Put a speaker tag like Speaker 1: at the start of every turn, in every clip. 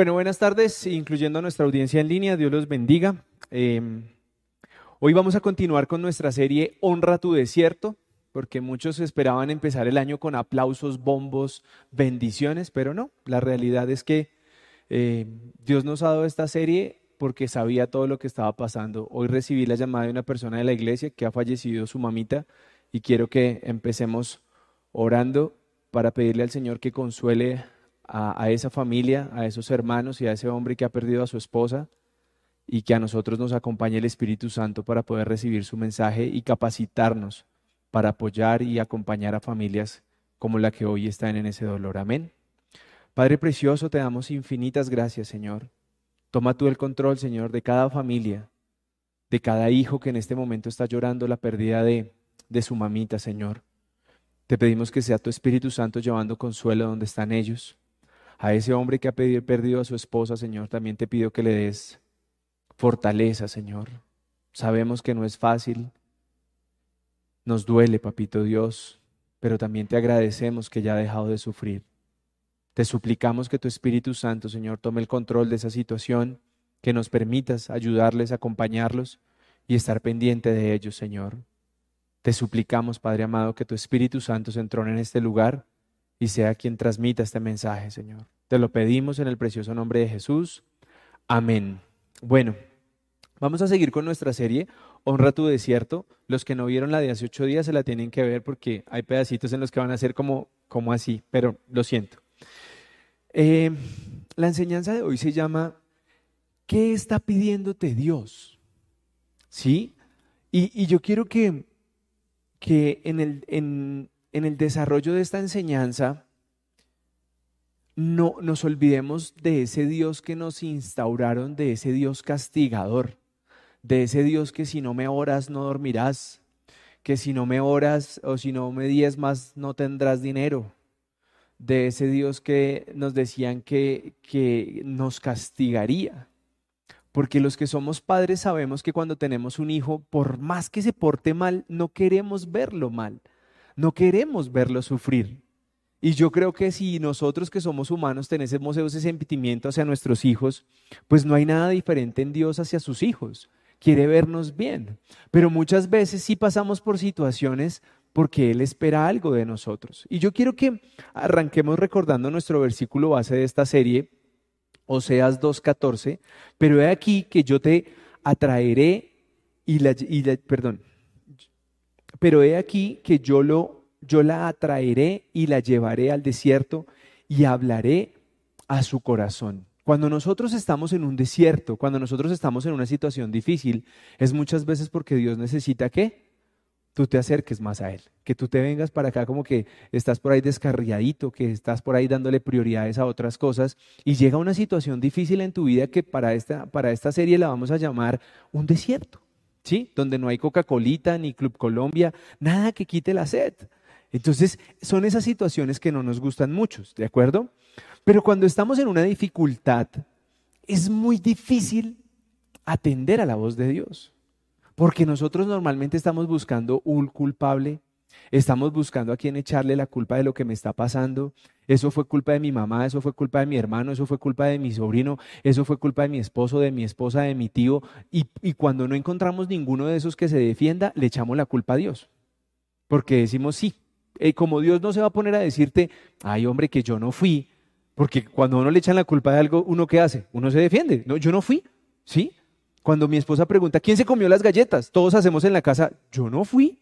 Speaker 1: Bueno, buenas tardes, incluyendo a nuestra audiencia en línea. Dios los bendiga. Eh, hoy vamos a continuar con nuestra serie Honra tu desierto, porque muchos esperaban empezar el año con aplausos, bombos, bendiciones, pero no. La realidad es que eh, Dios nos ha dado esta serie porque sabía todo lo que estaba pasando. Hoy recibí la llamada de una persona de la iglesia que ha fallecido su mamita y quiero que empecemos orando para pedirle al Señor que consuele a, esa familia, a esos hermanos y a ese hombre que ha perdido a su esposa y que a nosotros nos acompañe el Espíritu Santo para poder recibir su mensaje y capacitarnos para apoyar y acompañar a familias como la que hoy están en ese dolor. Amén. Padre Precioso, te damos infinitas gracias, Señor. Toma tú el control, Señor, de cada familia, de cada hijo que en este momento está llorando la pérdida de, de su mamita, Señor. Te pedimos que sea tu Espíritu Santo llevando consuelo donde están ellos. A ese hombre que ha perdido a su esposa, Señor, también te pido que le des fortaleza, Señor. Sabemos que no es fácil, nos duele, papito Dios, pero también te agradecemos que ya ha dejado de sufrir. Te suplicamos que tu Espíritu Santo, Señor, tome el control de esa situación, que nos permitas ayudarles, acompañarlos y estar pendiente de ellos, Señor. Te suplicamos, Padre amado, que tu Espíritu Santo se entrone en este lugar y sea quien transmita este mensaje, Señor. Te lo pedimos en el precioso nombre de Jesús. Amén. Bueno, vamos a seguir con nuestra serie Honra tu desierto. Los que no vieron la de hace ocho días se la tienen que ver porque hay pedacitos en los que van a ser como, como así, pero lo siento. Eh, la enseñanza de hoy se llama ¿Qué está pidiéndote Dios? ¿Sí? Y, yo quiero que, que en, el, en el desarrollo de esta enseñanza no nos olvidemos de ese Dios que nos instauraron, de ese Dios castigador, de ese Dios que si no me oras no dormirás, que si no me oras o si no me diezmas no tendrás dinero, de ese Dios que nos decían que, que nos castigaría. Porque los que somos padres sabemos que cuando tenemos un hijo, por más que se porte mal, no queremos verlo mal. No queremos verlo sufrir. Y yo creo que si nosotros que somos humanos tenemos ese sentimiento hacia nuestros hijos, pues no hay nada diferente en Dios hacia sus hijos. Quiere vernos bien. Pero muchas veces sí pasamos por situaciones porque Él espera algo de nosotros. Y yo quiero que arranquemos recordando nuestro versículo base de esta serie, Oseas 2.14, pero he aquí que yo te atraeré y y la perdón, pero he aquí que yo, lo, yo la atraeré y la llevaré al desierto y hablaré a su corazón. Cuando nosotros estamos en un desierto, cuando nosotros estamos en una situación difícil, es muchas veces porque Dios necesita que tú te acerques más a Él, que tú te vengas para acá como que estás por ahí descarriadito, que estás por ahí dándole prioridades a otras cosas y llega una situación difícil en tu vida que para esta, para esta serie la vamos a llamar un desierto. ¿Sí? Donde no hay Coca-Colita ni Club Colombia, nada que quite la sed. Entonces, son esas situaciones que no nos gustan muchos, ¿de acuerdo? Pero cuando estamos en una dificultad, es muy difícil atender a la voz de Dios, porque nosotros normalmente estamos buscando un culpable, Estamos buscando a quién echarle la culpa de lo que me está pasando. Eso fue culpa de mi mamá, eso fue culpa de mi hermano, eso fue culpa de mi sobrino, eso fue culpa de mi esposo, de mi esposa, de mi tío. Y, cuando no encontramos ninguno de esos que se defienda, le echamos la culpa a Dios. Porque decimos, sí, eh, como Dios no se va a poner a decirte, ay hombre, que yo no fui. Porque cuando uno le echan la culpa de algo, ¿uno qué hace? Uno se defiende. No, yo no fui. ¿Sí? Cuando mi esposa pregunta, ¿quién se comió las galletas? Todos hacemos en la casa, yo no fui.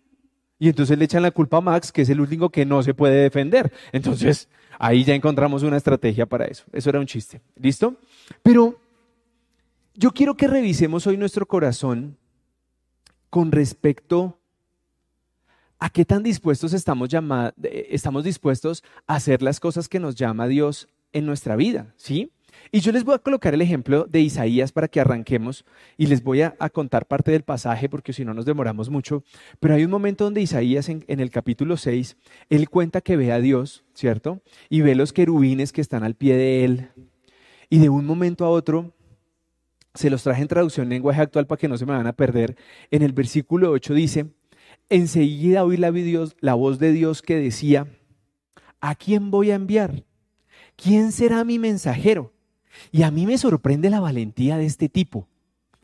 Speaker 1: Y entonces le echan la culpa a Max, que es el único que no se puede defender. Entonces, ahí ya encontramos una estrategia para eso. Eso era un chiste. ¿Listo? Pero yo quiero que revisemos hoy nuestro corazón con respecto a qué tan dispuestos estamos, estamos dispuestos a hacer las cosas que nos llama Dios en nuestra vida, ¿sí? Y yo les voy a colocar el ejemplo de Isaías para que arranquemos y les voy a, contar parte del pasaje porque si no nos demoramos mucho. Pero hay un momento donde Isaías en, el capítulo 6, él cuenta que ve a Dios, ¿cierto? Y ve los querubines que están al pie de él. Y de un momento a otro, se los traje en traducción en lenguaje actual para que no se me van a perder. En el versículo 8 dice, enseguida oí la, la voz de Dios que decía, ¿a quién voy a enviar? ¿Quién será mi mensajero? Y a mí me sorprende la valentía de este tipo.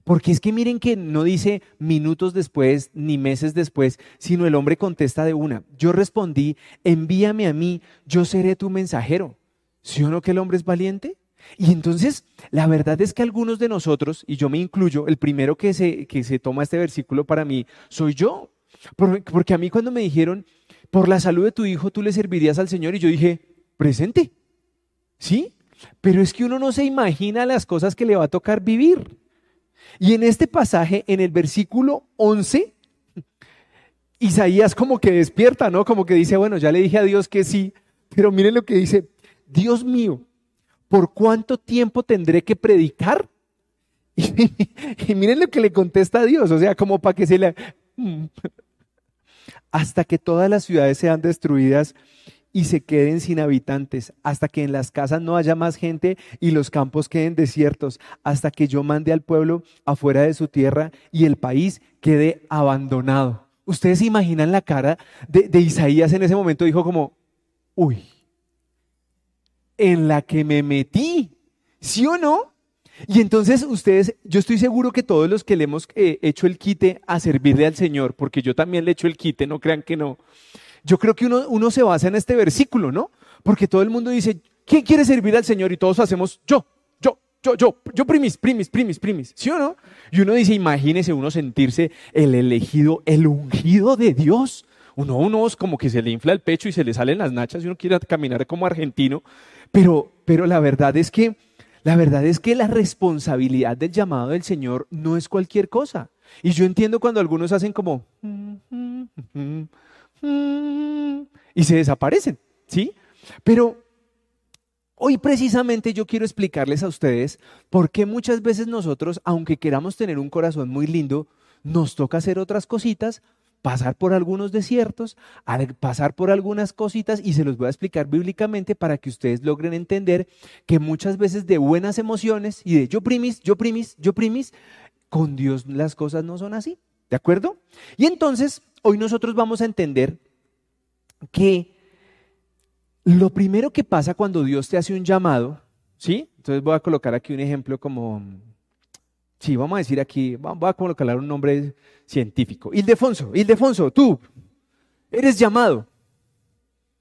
Speaker 1: Porque es que miren que no dice minutos después ni meses después, sino el hombre contesta de una. Yo respondí, envíame a mí, yo seré tu mensajero. ¿Sí o no que el hombre es valiente? Y entonces, la verdad es que algunos de nosotros, y yo me incluyo, el primero que se, que se toma este versículo para mí soy yo. Porque a mí cuando me dijeron, por la salud de tu hijo tú le servirías al Señor, y yo dije, presente. ¿Sí? Pero es que uno no se imagina las cosas que le va a tocar vivir. Y en este pasaje, en el versículo 11, Isaías como que despierta, ¿no? Como que dice, bueno, ya le dije a Dios que sí, pero miren lo que dice, Dios mío, ¿por cuánto tiempo tendré que predicar? Y, miren lo que le contesta a Dios, o sea, como para que se le... Hasta que todas las ciudades sean destruidas y se queden sin habitantes, hasta que en las casas no haya más gente y los campos queden desiertos, hasta que yo mande al pueblo afuera de su tierra y el país quede abandonado. Ustedes se imaginan la cara de, Isaías en ese momento, dijo como, uy, en la que me metí, ¿sí o no? Y entonces ustedes, yo estoy seguro que todos los que le hemos eh, hecho el quite a servirle al Señor, porque yo también le he hecho el quite, no crean que no, yo creo que uno, uno se basa en este versículo, ¿no? Porque todo el mundo dice, ¿quién quiere servir al Señor? Y todos hacemos yo, yo, yo, yo, yo primis, primis, primis, primis, ¿sí o no? Y uno dice, imagínese uno sentirse el elegido, el ungido de Dios. Uno, uno como que se le infla el pecho y se le salen las nachas y uno quiere caminar como argentino. Pero, pero la verdad es que, la verdad es que la responsabilidad del llamado del Señor no es cualquier cosa. Y yo entiendo cuando algunos hacen como, y se desaparecen, ¿sí? Pero hoy precisamente yo quiero explicarles a ustedes por qué muchas veces nosotros, aunque queramos tener un corazón muy lindo, nos toca hacer otras cositas, pasar por algunos desiertos, pasar por algunas cositas y se los voy a explicar bíblicamente para que ustedes logren entender que muchas veces de buenas emociones y de yo primis, yo primis, yo primis, con Dios las cosas no son así. ¿De acuerdo? Y entonces, hoy nosotros vamos a entender que lo primero que pasa cuando Dios te hace un llamado, ¿sí? Entonces voy a colocar aquí un ejemplo como, sí, vamos a decir aquí, voy a colocar un nombre científico. Ildefonso, Ildefonso, tú eres llamado.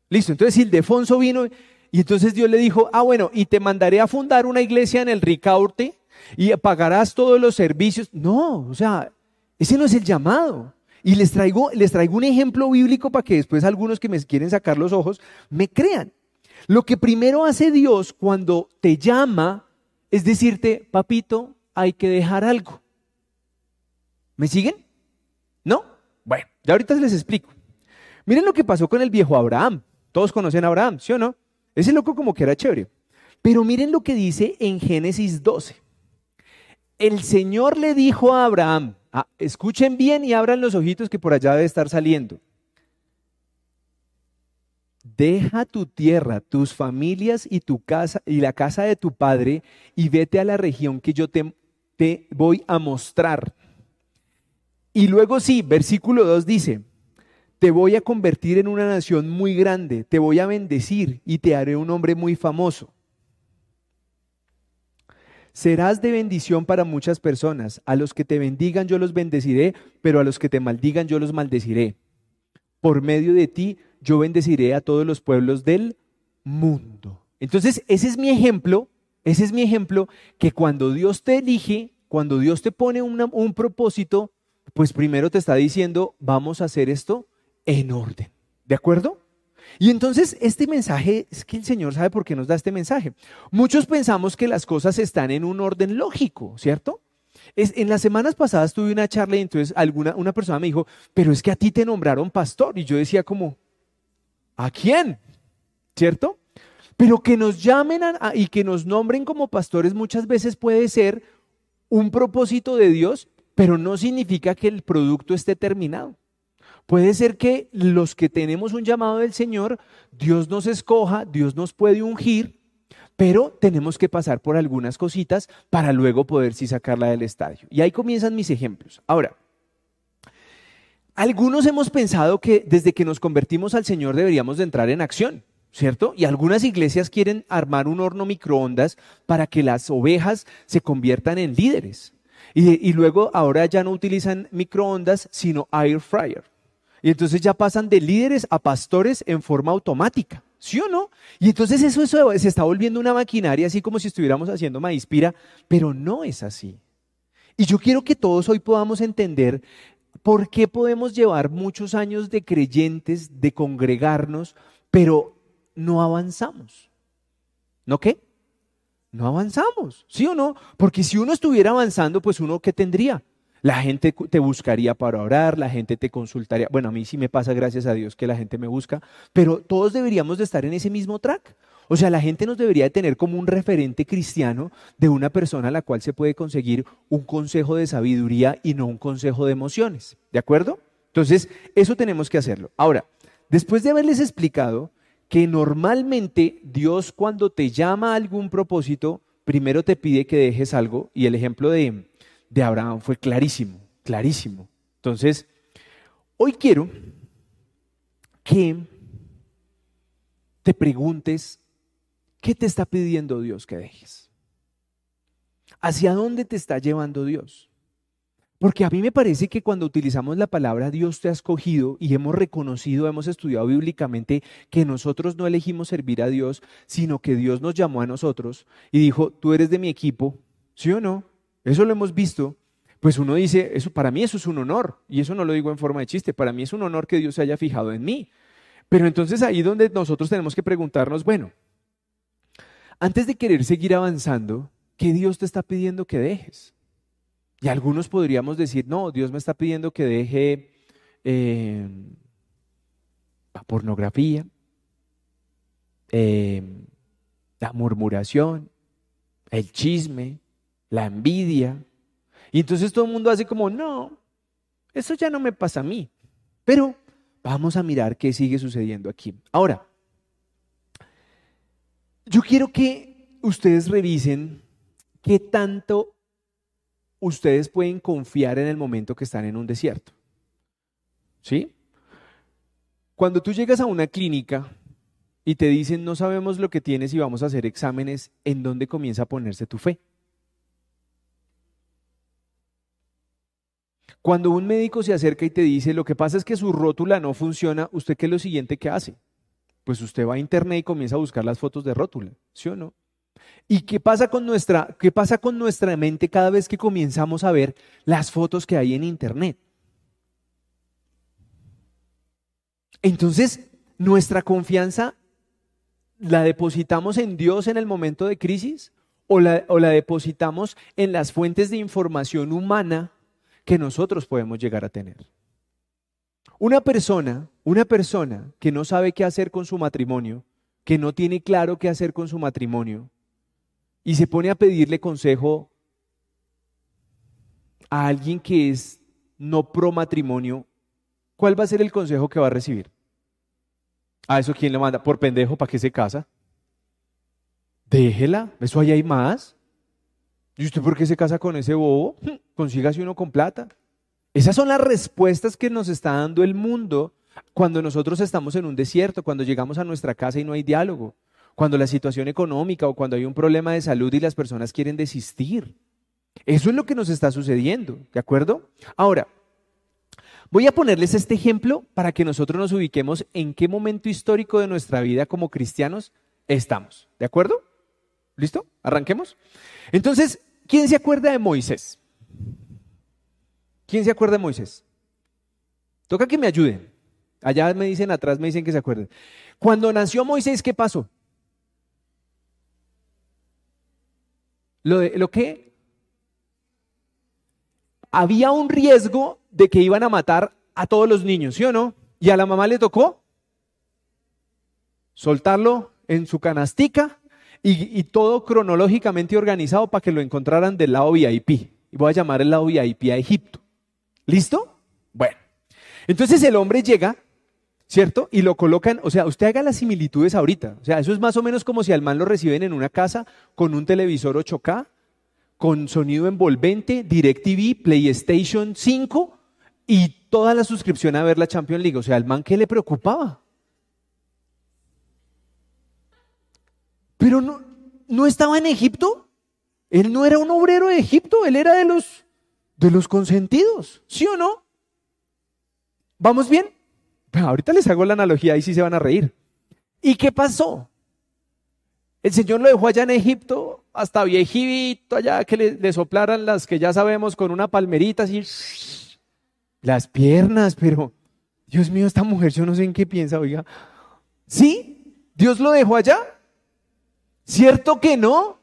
Speaker 1: Listo, entonces Ildefonso vino y entonces Dios le dijo, ah, bueno, y te mandaré a fundar una iglesia en el Ricaurte y pagarás todos los servicios. No, o sea, ese no es el llamado. Y les traigo, les traigo un ejemplo bíblico para que después algunos que me quieren sacar los ojos me crean. Lo que primero hace Dios cuando te llama es decirte, papito, hay que dejar algo. ¿Me siguen? ¿No? Bueno, ya ahorita les explico. Miren lo que pasó con el viejo Abraham. Todos conocen a Abraham, ¿sí o no? Ese loco como que era chévere. Pero miren lo que dice en Génesis 12. El Señor le dijo a Abraham, Ah, escuchen bien y abran los ojitos que por allá debe estar saliendo. Deja tu tierra, tus familias y tu casa y la casa de tu padre y vete a la región que yo te, te voy a mostrar. Y luego sí, versículo 2 dice, te voy a convertir en una nación muy grande, te voy a bendecir y te haré un hombre muy famoso. Serás de bendición para muchas personas. A los que te bendigan yo los bendeciré, pero a los que te maldigan yo los maldeciré. Por medio de ti yo bendeciré a todos los pueblos del mundo. Entonces, ese es mi ejemplo, ese es mi ejemplo, que cuando Dios te elige, cuando Dios te pone un propósito, pues primero te está diciendo, vamos a hacer esto en orden. ¿De acuerdo? Y entonces este mensaje, es que el Señor sabe por qué nos da este mensaje. Muchos pensamos que las cosas están en un orden lógico, ¿cierto? Es, en las semanas pasadas tuve una charla y entonces alguna, una persona me dijo, pero es que a ti te nombraron pastor. Y yo decía como, ¿a quién? ¿Cierto? Pero que nos llamen y que nos nombren como pastores muchas veces puede ser un propósito de Dios, pero no significa que el producto esté terminado. Puede ser que los que tenemos un llamado del Señor, Dios nos escoja, Dios nos puede ungir, pero tenemos que pasar por algunas cositas para luego poder sí sacarla del estadio. Y ahí comienzan mis ejemplos. Ahora, algunos hemos pensado que desde que nos convertimos al Señor deberíamos de entrar en acción, ¿cierto? Y algunas iglesias quieren armar un horno microondas para que las ovejas se conviertan en líderes. Y, y, luego ahora ya no utilizan microondas, sino air fryer. Y entonces ya pasan de líderes a pastores en forma automática. ¿Sí o no? Y entonces eso, eso se está volviendo una maquinaria así como si estuviéramos haciendo maíz pira, pero no es así. Y yo quiero que todos hoy podamos entender por qué podemos llevar muchos años de creyentes, de congregarnos, pero no avanzamos. ¿No qué? No avanzamos, ¿sí o no? Porque si uno estuviera avanzando, pues uno qué tendría? La gente te buscaría para orar, la gente te consultaría. Bueno, a mí sí me pasa, gracias a Dios, que la gente me busca, pero todos deberíamos de estar en ese mismo track. O sea, la gente nos debería de tener como un referente cristiano de una persona a la cual se puede conseguir un consejo de sabiduría y no un consejo de emociones. ¿De acuerdo? Entonces, eso tenemos que hacerlo. Ahora, después de haberles explicado que normalmente Dios cuando te llama a algún propósito, primero te pide que dejes algo, y el ejemplo de, de Abraham fue clarísimo, clarísimo. Entonces, hoy quiero que te preguntes, ¿qué te está pidiendo Dios que dejes? ¿Hacia dónde te está llevando Dios? Porque a mí me parece que cuando utilizamos la palabra Dios te ha escogido y hemos reconocido, hemos estudiado bíblicamente que nosotros no elegimos servir a Dios, sino que Dios nos llamó a nosotros y dijo, tú eres de mi equipo, ¿sí o no? Eso lo hemos visto. Pues uno dice, eso para mí eso es un honor, y eso no lo digo en forma de chiste, para mí es un honor que Dios se haya fijado en mí. Pero entonces ahí donde nosotros tenemos que preguntarnos, bueno, antes de querer seguir avanzando, ¿qué Dios te está pidiendo que dejes? Y algunos podríamos decir, no, Dios me está pidiendo que deje eh, la pornografía, eh, la murmuración, el chisme, la envidia. Y entonces todo el mundo hace como, no, eso ya no me pasa a mí. Pero vamos a mirar qué sigue sucediendo aquí. Ahora, yo quiero que ustedes revisen qué tanto ustedes pueden confiar en el momento que están en un desierto. ¿Sí? Cuando tú llegas a una clínica y te dicen no sabemos lo que tienes y vamos a hacer exámenes, ¿en dónde comienza a ponerse tu fe? Cuando un médico se acerca y te dice, lo que pasa es que su rótula no funciona, ¿usted qué es lo siguiente que hace? Pues usted va a internet y comienza a buscar las fotos de rótula, ¿sí o no? ¿Y qué pasa con nuestra, qué pasa con nuestra mente cada vez que comenzamos a ver las fotos que hay en internet? Entonces, nuestra confianza la depositamos en Dios en el momento de crisis o la, o la depositamos en las fuentes de información humana que nosotros podemos llegar a tener. Una persona, una persona que no sabe qué hacer con su matrimonio, que no tiene claro qué hacer con su matrimonio, y se pone a pedirle consejo a alguien que es no pro matrimonio, ¿cuál va a ser el consejo que va a recibir? ¿A eso quién le manda? ¿Por pendejo para qué se casa? Déjela, eso ahí hay más. ¿Y usted por qué se casa con ese bobo? Consígase uno con plata. Esas son las respuestas que nos está dando el mundo cuando nosotros estamos en un desierto, cuando llegamos a nuestra casa y no hay diálogo, cuando la situación económica o cuando hay un problema de salud y las personas quieren desistir. Eso es lo que nos está sucediendo, ¿de acuerdo? Ahora, voy a ponerles este ejemplo para que nosotros nos ubiquemos en qué momento histórico de nuestra vida como cristianos estamos, ¿de acuerdo? ¿Listo? ¿Arranquemos? Entonces, ¿quién se acuerda de Moisés? ¿Quién se acuerda de Moisés? Toca que me ayuden. Allá me dicen atrás, me dicen que se acuerden. Cuando nació Moisés, ¿qué pasó? Lo, de, lo que había un riesgo de que iban a matar a todos los niños, ¿sí o no? Y a la mamá le tocó soltarlo en su canastica y, todo cronológicamente organizado para que lo encontraran del lado VIP. Y voy a llamar el lado VIP a Egipto. ¿Listo? Bueno. Entonces el hombre llega, ¿cierto? Y lo colocan, o sea, usted haga las similitudes ahorita. O sea, eso es más o menos como si al man lo reciben en una casa con un televisor 8K, con sonido envolvente, DirecTV, PlayStation 5 y toda la suscripción a ver la Champions League. O sea, al man, ¿qué le preocupaba? Pero no, no estaba en Egipto. Él no era un obrero de Egipto, él era de los, de los consentidos, ¿sí o no? ¿Vamos bien? ahorita les hago la analogía y sí se van a reír. ¿Y qué pasó? El Señor lo dejó allá en Egipto, hasta viejito allá, que le, soplaran las que ya sabemos con una palmerita así, las piernas, pero Dios mío, esta mujer, yo no sé en qué piensa, oiga. ¿Sí? ¿Dios lo dejó allá? ¿Cierto que no?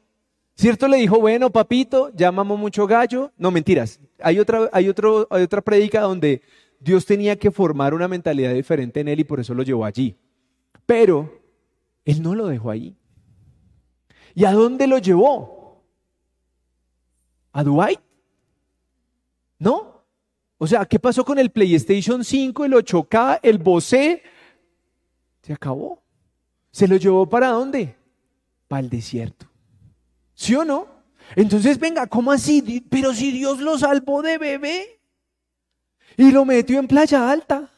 Speaker 1: ¿Cierto? Le dijo, bueno, papito, llamamos mucho gallo. No, mentiras. Hay otra, hay otro, hay otra prédica donde Dios tenía que formar una mentalidad diferente en él y por eso lo llevó allí. Pero él no lo dejó ahí. ¿Y a dónde lo llevó? ¿A Dubái? ¿No? O sea, ¿qué pasó con el PlayStation 5, el 8K, el Bose? Se acabó. ¿Se lo llevó para dónde? Para el desierto. ¿Sí o no? Entonces, venga, ¿cómo así? Pero si Dios lo salvó de bebé y lo metió en playa alta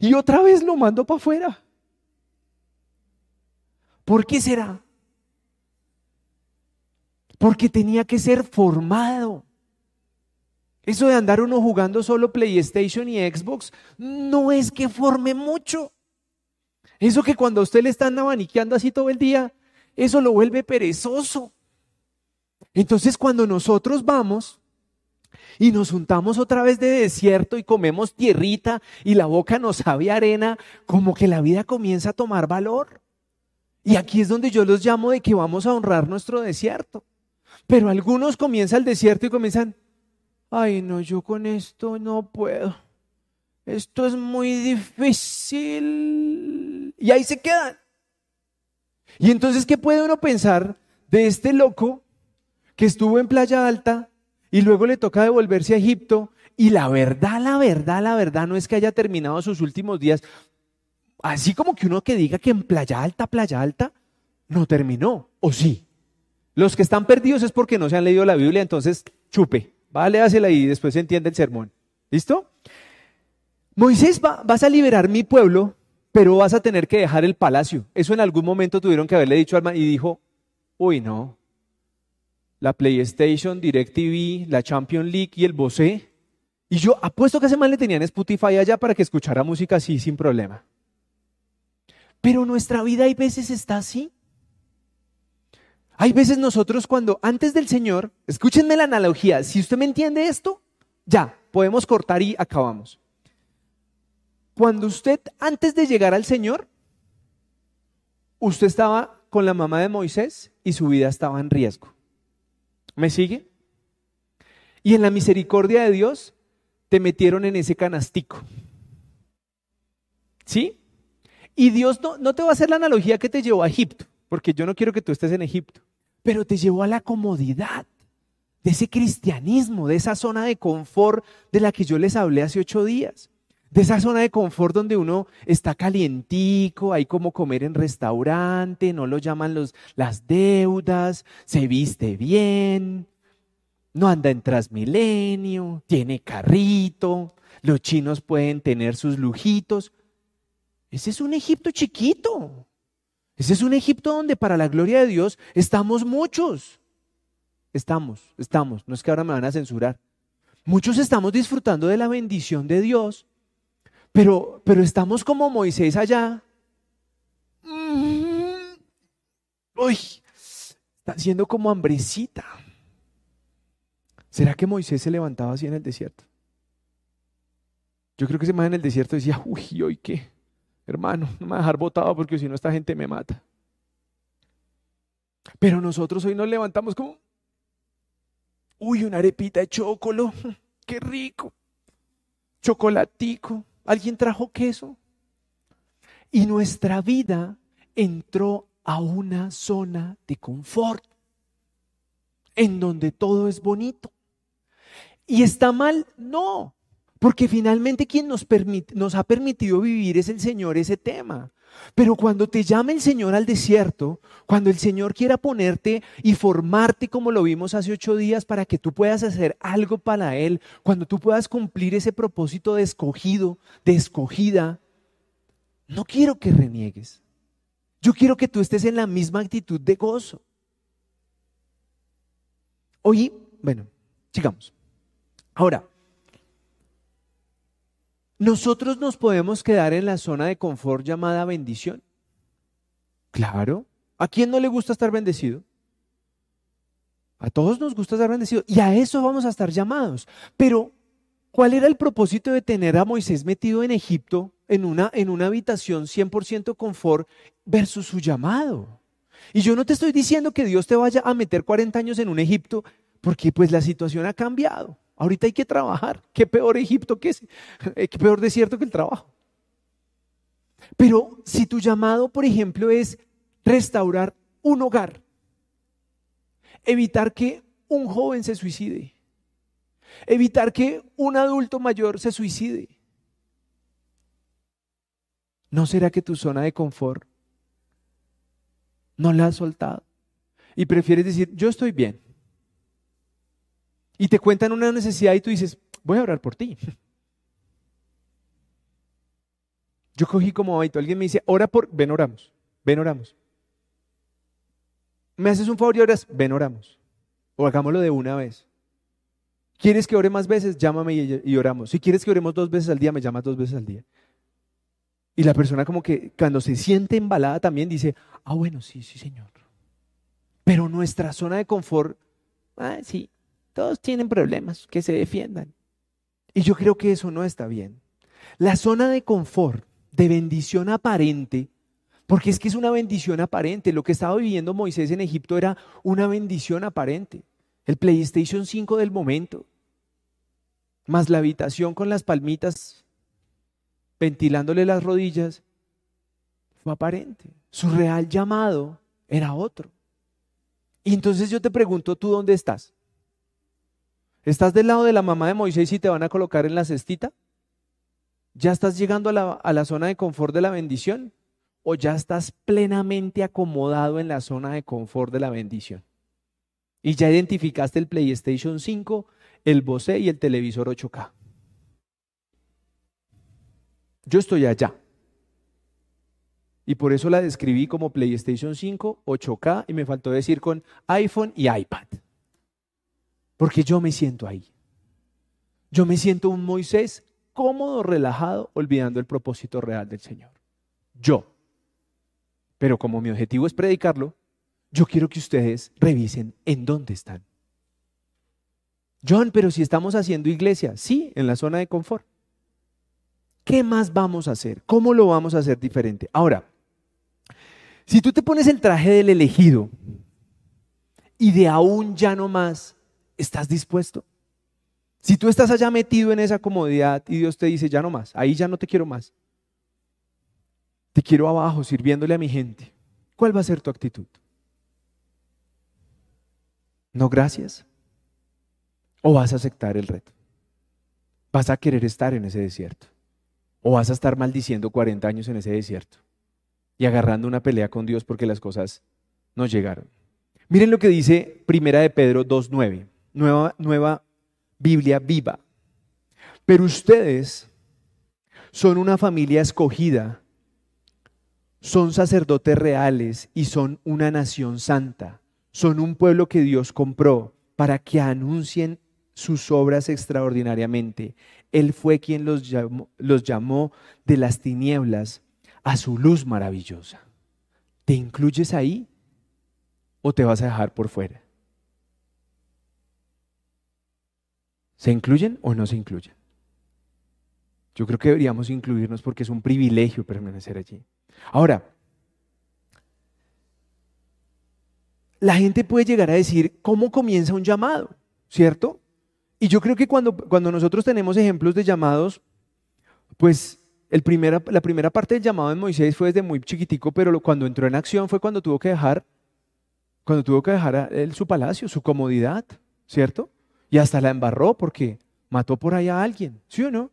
Speaker 1: y otra vez lo mandó para afuera. ¿Por qué será? Porque tenía que ser formado. Eso de andar uno jugando solo PlayStation y Xbox no es que forme mucho. Eso que cuando a usted le están abaniqueando así todo el día, eso lo vuelve perezoso. Entonces cuando nosotros vamos y nos juntamos otra vez de desierto y comemos tierrita y la boca nos sabe arena, como que la vida comienza a tomar valor. Y aquí es donde yo los llamo de que vamos a honrar nuestro desierto. Pero algunos comienzan el desierto y comienzan, ay no, yo con esto no puedo. Esto es muy difícil. Y ahí se quedan. Y entonces, ¿qué puede uno pensar de este loco que estuvo en Playa Alta y luego le toca devolverse a Egipto? Y la verdad, la verdad, la verdad no es que haya terminado sus últimos días. Así como que uno que diga que en Playa Alta, Playa Alta, no terminó. ¿O sí? Los que están perdidos es porque no se han leído la Biblia, entonces chupe, vale, hácela y después se entiende el sermón. ¿Listo? Moisés, va, vas a liberar mi pueblo, pero vas a tener que dejar el palacio. Eso en algún momento tuvieron que haberle dicho al y dijo, uy, no. La PlayStation, DirecTV, la Champion League y el Bose. Y yo apuesto que ese man le tenían Spotify allá para que escuchara música así sin problema. Pero nuestra vida hay veces está así. Hay veces nosotros cuando antes del Señor, escúchenme la analogía, si usted me entiende esto, ya, podemos cortar y acabamos. Cuando usted antes de llegar al Señor, usted estaba con la mamá de Moisés y su vida estaba en riesgo. ¿Me sigue? Y en la misericordia de Dios te metieron en ese canastico. ¿Sí? Y Dios no, te va a hacer la analogía que te llevó a Egipto, porque yo no quiero que tú estés en Egipto pero te llevó a la comodidad de ese cristianismo, de esa zona de confort de la que yo les hablé hace ocho días. De esa zona de confort donde uno está calientico, hay como comer en restaurante, no lo llaman los, las deudas, se viste bien, no anda en Transmilenio, tiene carrito, los chinos pueden tener sus lujitos. Ese es un Egipto chiquito. Ese es un Egipto donde para la gloria de Dios estamos muchos. Estamos, estamos. No es que ahora me van a censurar. Muchos estamos disfrutando de la bendición de Dios, pero, pero estamos como Moisés allá. Mm. Uy, está siendo como hambrecita. ¿Será que Moisés se levantaba así en el desierto? Yo creo que ese man en el desierto decía, uy, ¿hoy qué? hermano, no me voy a dejar botado porque si no esta gente me mata. Pero nosotros hoy nos levantamos como, uy, una arepita de chocolo, qué rico, chocolatico, alguien trajo queso. Y nuestra vida entró a una zona de confort, en donde todo es bonito. ¿Y está mal? No. Porque finalmente quien nos, nos ha permitido vivir es el Señor ese tema. Pero cuando te llama el Señor al desierto, cuando el Señor quiera ponerte y formarte como lo vimos hace ocho días para que tú puedas hacer algo para Él, cuando tú puedas cumplir ese propósito de escogido, de escogida, no quiero que reniegues. Yo quiero que tú estés en la misma actitud de gozo. Hoy, bueno, sigamos. Ahora, nosotros nos podemos quedar en la zona de confort llamada bendición. Claro. ¿A quién no le gusta estar bendecido? A todos nos gusta estar bendecidos y a eso vamos a estar llamados. Pero, ¿cuál era el propósito de tener a Moisés metido en Egipto en una, en una habitación 100% confort versus su llamado? Y yo no te estoy diciendo que Dios te vaya a meter 40 años en un Egipto porque pues la situación ha cambiado. Ahorita hay que trabajar. Qué peor Egipto que es, eh, qué peor desierto que el trabajo. Pero si tu llamado, por ejemplo, es restaurar un hogar, evitar que un joven se suicide, evitar que un adulto mayor se suicide. ¿No será que tu zona de confort no la has soltado? Y prefieres decir, yo estoy bien. Y te cuentan una necesidad y tú dices, voy a orar por ti. Yo cogí como hábito, alguien me dice, ora por, ven oramos, ven oramos me haces un favor y oras, ven, oramos. O hagámoslo de una vez. ¿Quieres que ore más veces? Llámame y, oramos. Si quieres que oremos dos veces al día, me llamas dos veces al día. Y la persona como que cuando se siente embalada también dice, ah, bueno, sí, sí, Señor. Pero nuestra zona de confort, ah, sí, todos tienen problemas, que se defiendan. Y yo creo que eso no está bien. La zona de confort, de bendición aparente, porque es que es una bendición aparente. Lo que estaba viviendo Moisés en Egipto era una bendición aparente. El PlayStation 5 del momento. Más la habitación con las palmitas ventilándole las rodillas. Fue aparente. Su real llamado era otro. Y entonces yo te pregunto, ¿tú dónde estás? ¿Estás del lado de la mamá de Moisés y te van a colocar en la cestita? ¿Ya estás llegando a la, zona de confort de la bendición? o ya estás plenamente acomodado en la zona de confort de la bendición? Y ya identificaste el PlayStation 5, el Bose y el televisor 8K. Yo estoy allá. Y por eso la describí como PlayStation 5, 8K y me faltó decir con iPhone y iPad. Porque yo me siento ahí. Yo me siento un Moisés cómodo, relajado, olvidando el propósito real del Señor. Yo. Pero como mi objetivo es predicarlo, yo quiero que ustedes revisen en dónde están. John, pero si estamos haciendo iglesia, sí, en la zona de confort. ¿Qué más vamos a hacer? ¿Cómo lo vamos a hacer diferente? Ahora, si tú te pones el traje del elegido y de aún ya no más, ¿estás dispuesto? Si tú estás allá metido en esa comodidad y Dios te dice, ya no más, ahí ya no te quiero más, te quiero abajo sirviéndole a mi gente. ¿Cuál va a ser tu actitud? ¿No gracias? ¿O vas a aceptar el reto? ¿Vas a querer estar en ese desierto? ¿O vas a estar maldiciendo 40 años en ese desierto? Y agarrando una pelea con Dios porque las cosas no llegaron. Miren lo que dice Primera de Pedro 2.9, nueva, Biblia viva. Pero ustedes son una familia escogida son sacerdotes reales y son una nación santa. Son un pueblo que Dios compró para que anuncien sus obras extraordinariamente. Él fue quien los llamó de las tinieblas a su luz maravillosa. ¿Te incluyes ahí o te vas a dejar por fuera? ¿Se incluyen o no se incluyen? Yo creo que deberíamos incluirnos porque es un privilegio permanecer allí. Ahora, la gente puede llegar a decir, ¿cómo comienza un llamado? ¿Cierto? Y yo creo que cuando, cuando nosotros tenemos ejemplos de llamados, pues el primera, la primera parte del llamado de Moisés fue desde muy chiquitico, pero cuando entró en acción fue cuando tuvo que dejar, cuando tuvo que dejar su palacio, su comodidad, ¿cierto? Y hasta la embarró porque mató por ahí a alguien, ¿sí o no?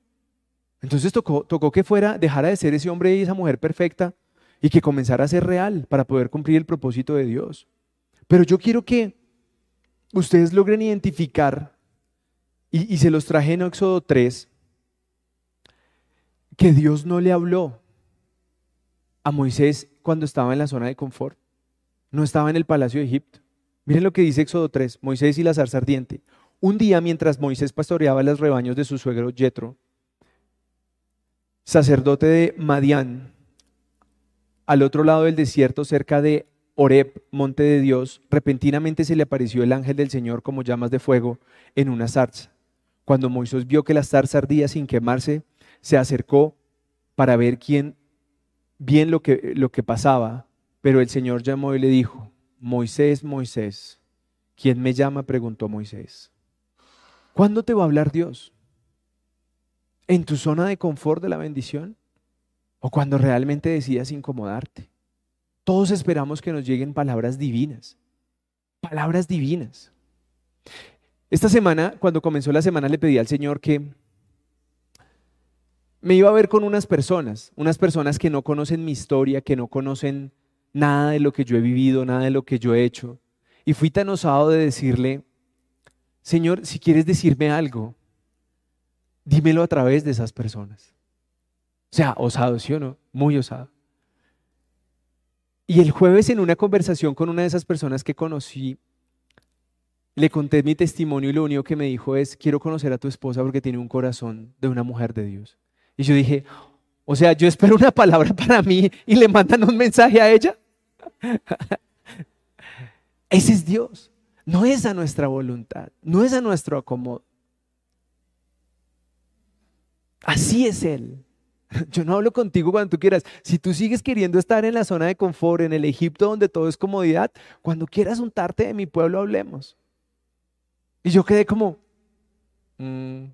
Speaker 1: Entonces tocó, que fuera, dejara de ser ese hombre y esa mujer perfecta y que comenzara a ser real para poder cumplir el propósito de Dios. Pero yo quiero que ustedes logren identificar, y, y se los traje en Éxodo 3, que Dios no le habló a Moisés cuando estaba en la zona de confort. No estaba en el palacio de Egipto. Miren lo que dice Éxodo 3, Moisés y la zarza ardiente. Un día mientras Moisés pastoreaba los rebaños de su suegro Jetro, sacerdote de Madián, al otro lado del desierto, cerca de Oreb, monte de Dios, repentinamente se le apareció el ángel del Señor como llamas de fuego en una zarza. Cuando Moisés vio que la zarza ardía sin quemarse, se acercó para ver quién bien lo que, lo que pasaba, pero el Señor llamó y le dijo, Moisés, Moisés, ¿quién me llama? preguntó Moisés. ¿Cuándo te va a hablar Dios? ¿En tu zona de confort de la bendición? ¿O cuando realmente decidas incomodarte? Todos esperamos que nos lleguen palabras divinas. Palabras divinas. Esta semana, cuando comenzó la semana, le pedí al Señor que me iba a ver con unas personas, unas personas que no conocen mi historia, que no conocen nada de lo que yo he vivido, nada de lo que yo he hecho. Y fui tan osado de decirle, Señor, si quieres decirme algo, dímelo a través de esas personas. O sea, osado, ¿sí o no? Muy osado. Y el jueves en una conversación con una de esas personas que conocí, le conté mi testimonio y lo único que me dijo es, quiero conocer a tu esposa porque tiene un corazón de una mujer de Dios. Y yo dije, o sea, yo espero una palabra para mí y le mandan un mensaje a ella. Ese es Dios. No es a nuestra voluntad, no es a nuestro acomodo. Así es Él. Yo no hablo contigo cuando tú quieras. Si tú sigues queriendo estar en la zona de confort, en el Egipto donde todo es comodidad, cuando quieras untarte de mi pueblo, hablemos. Y yo quedé como, mm,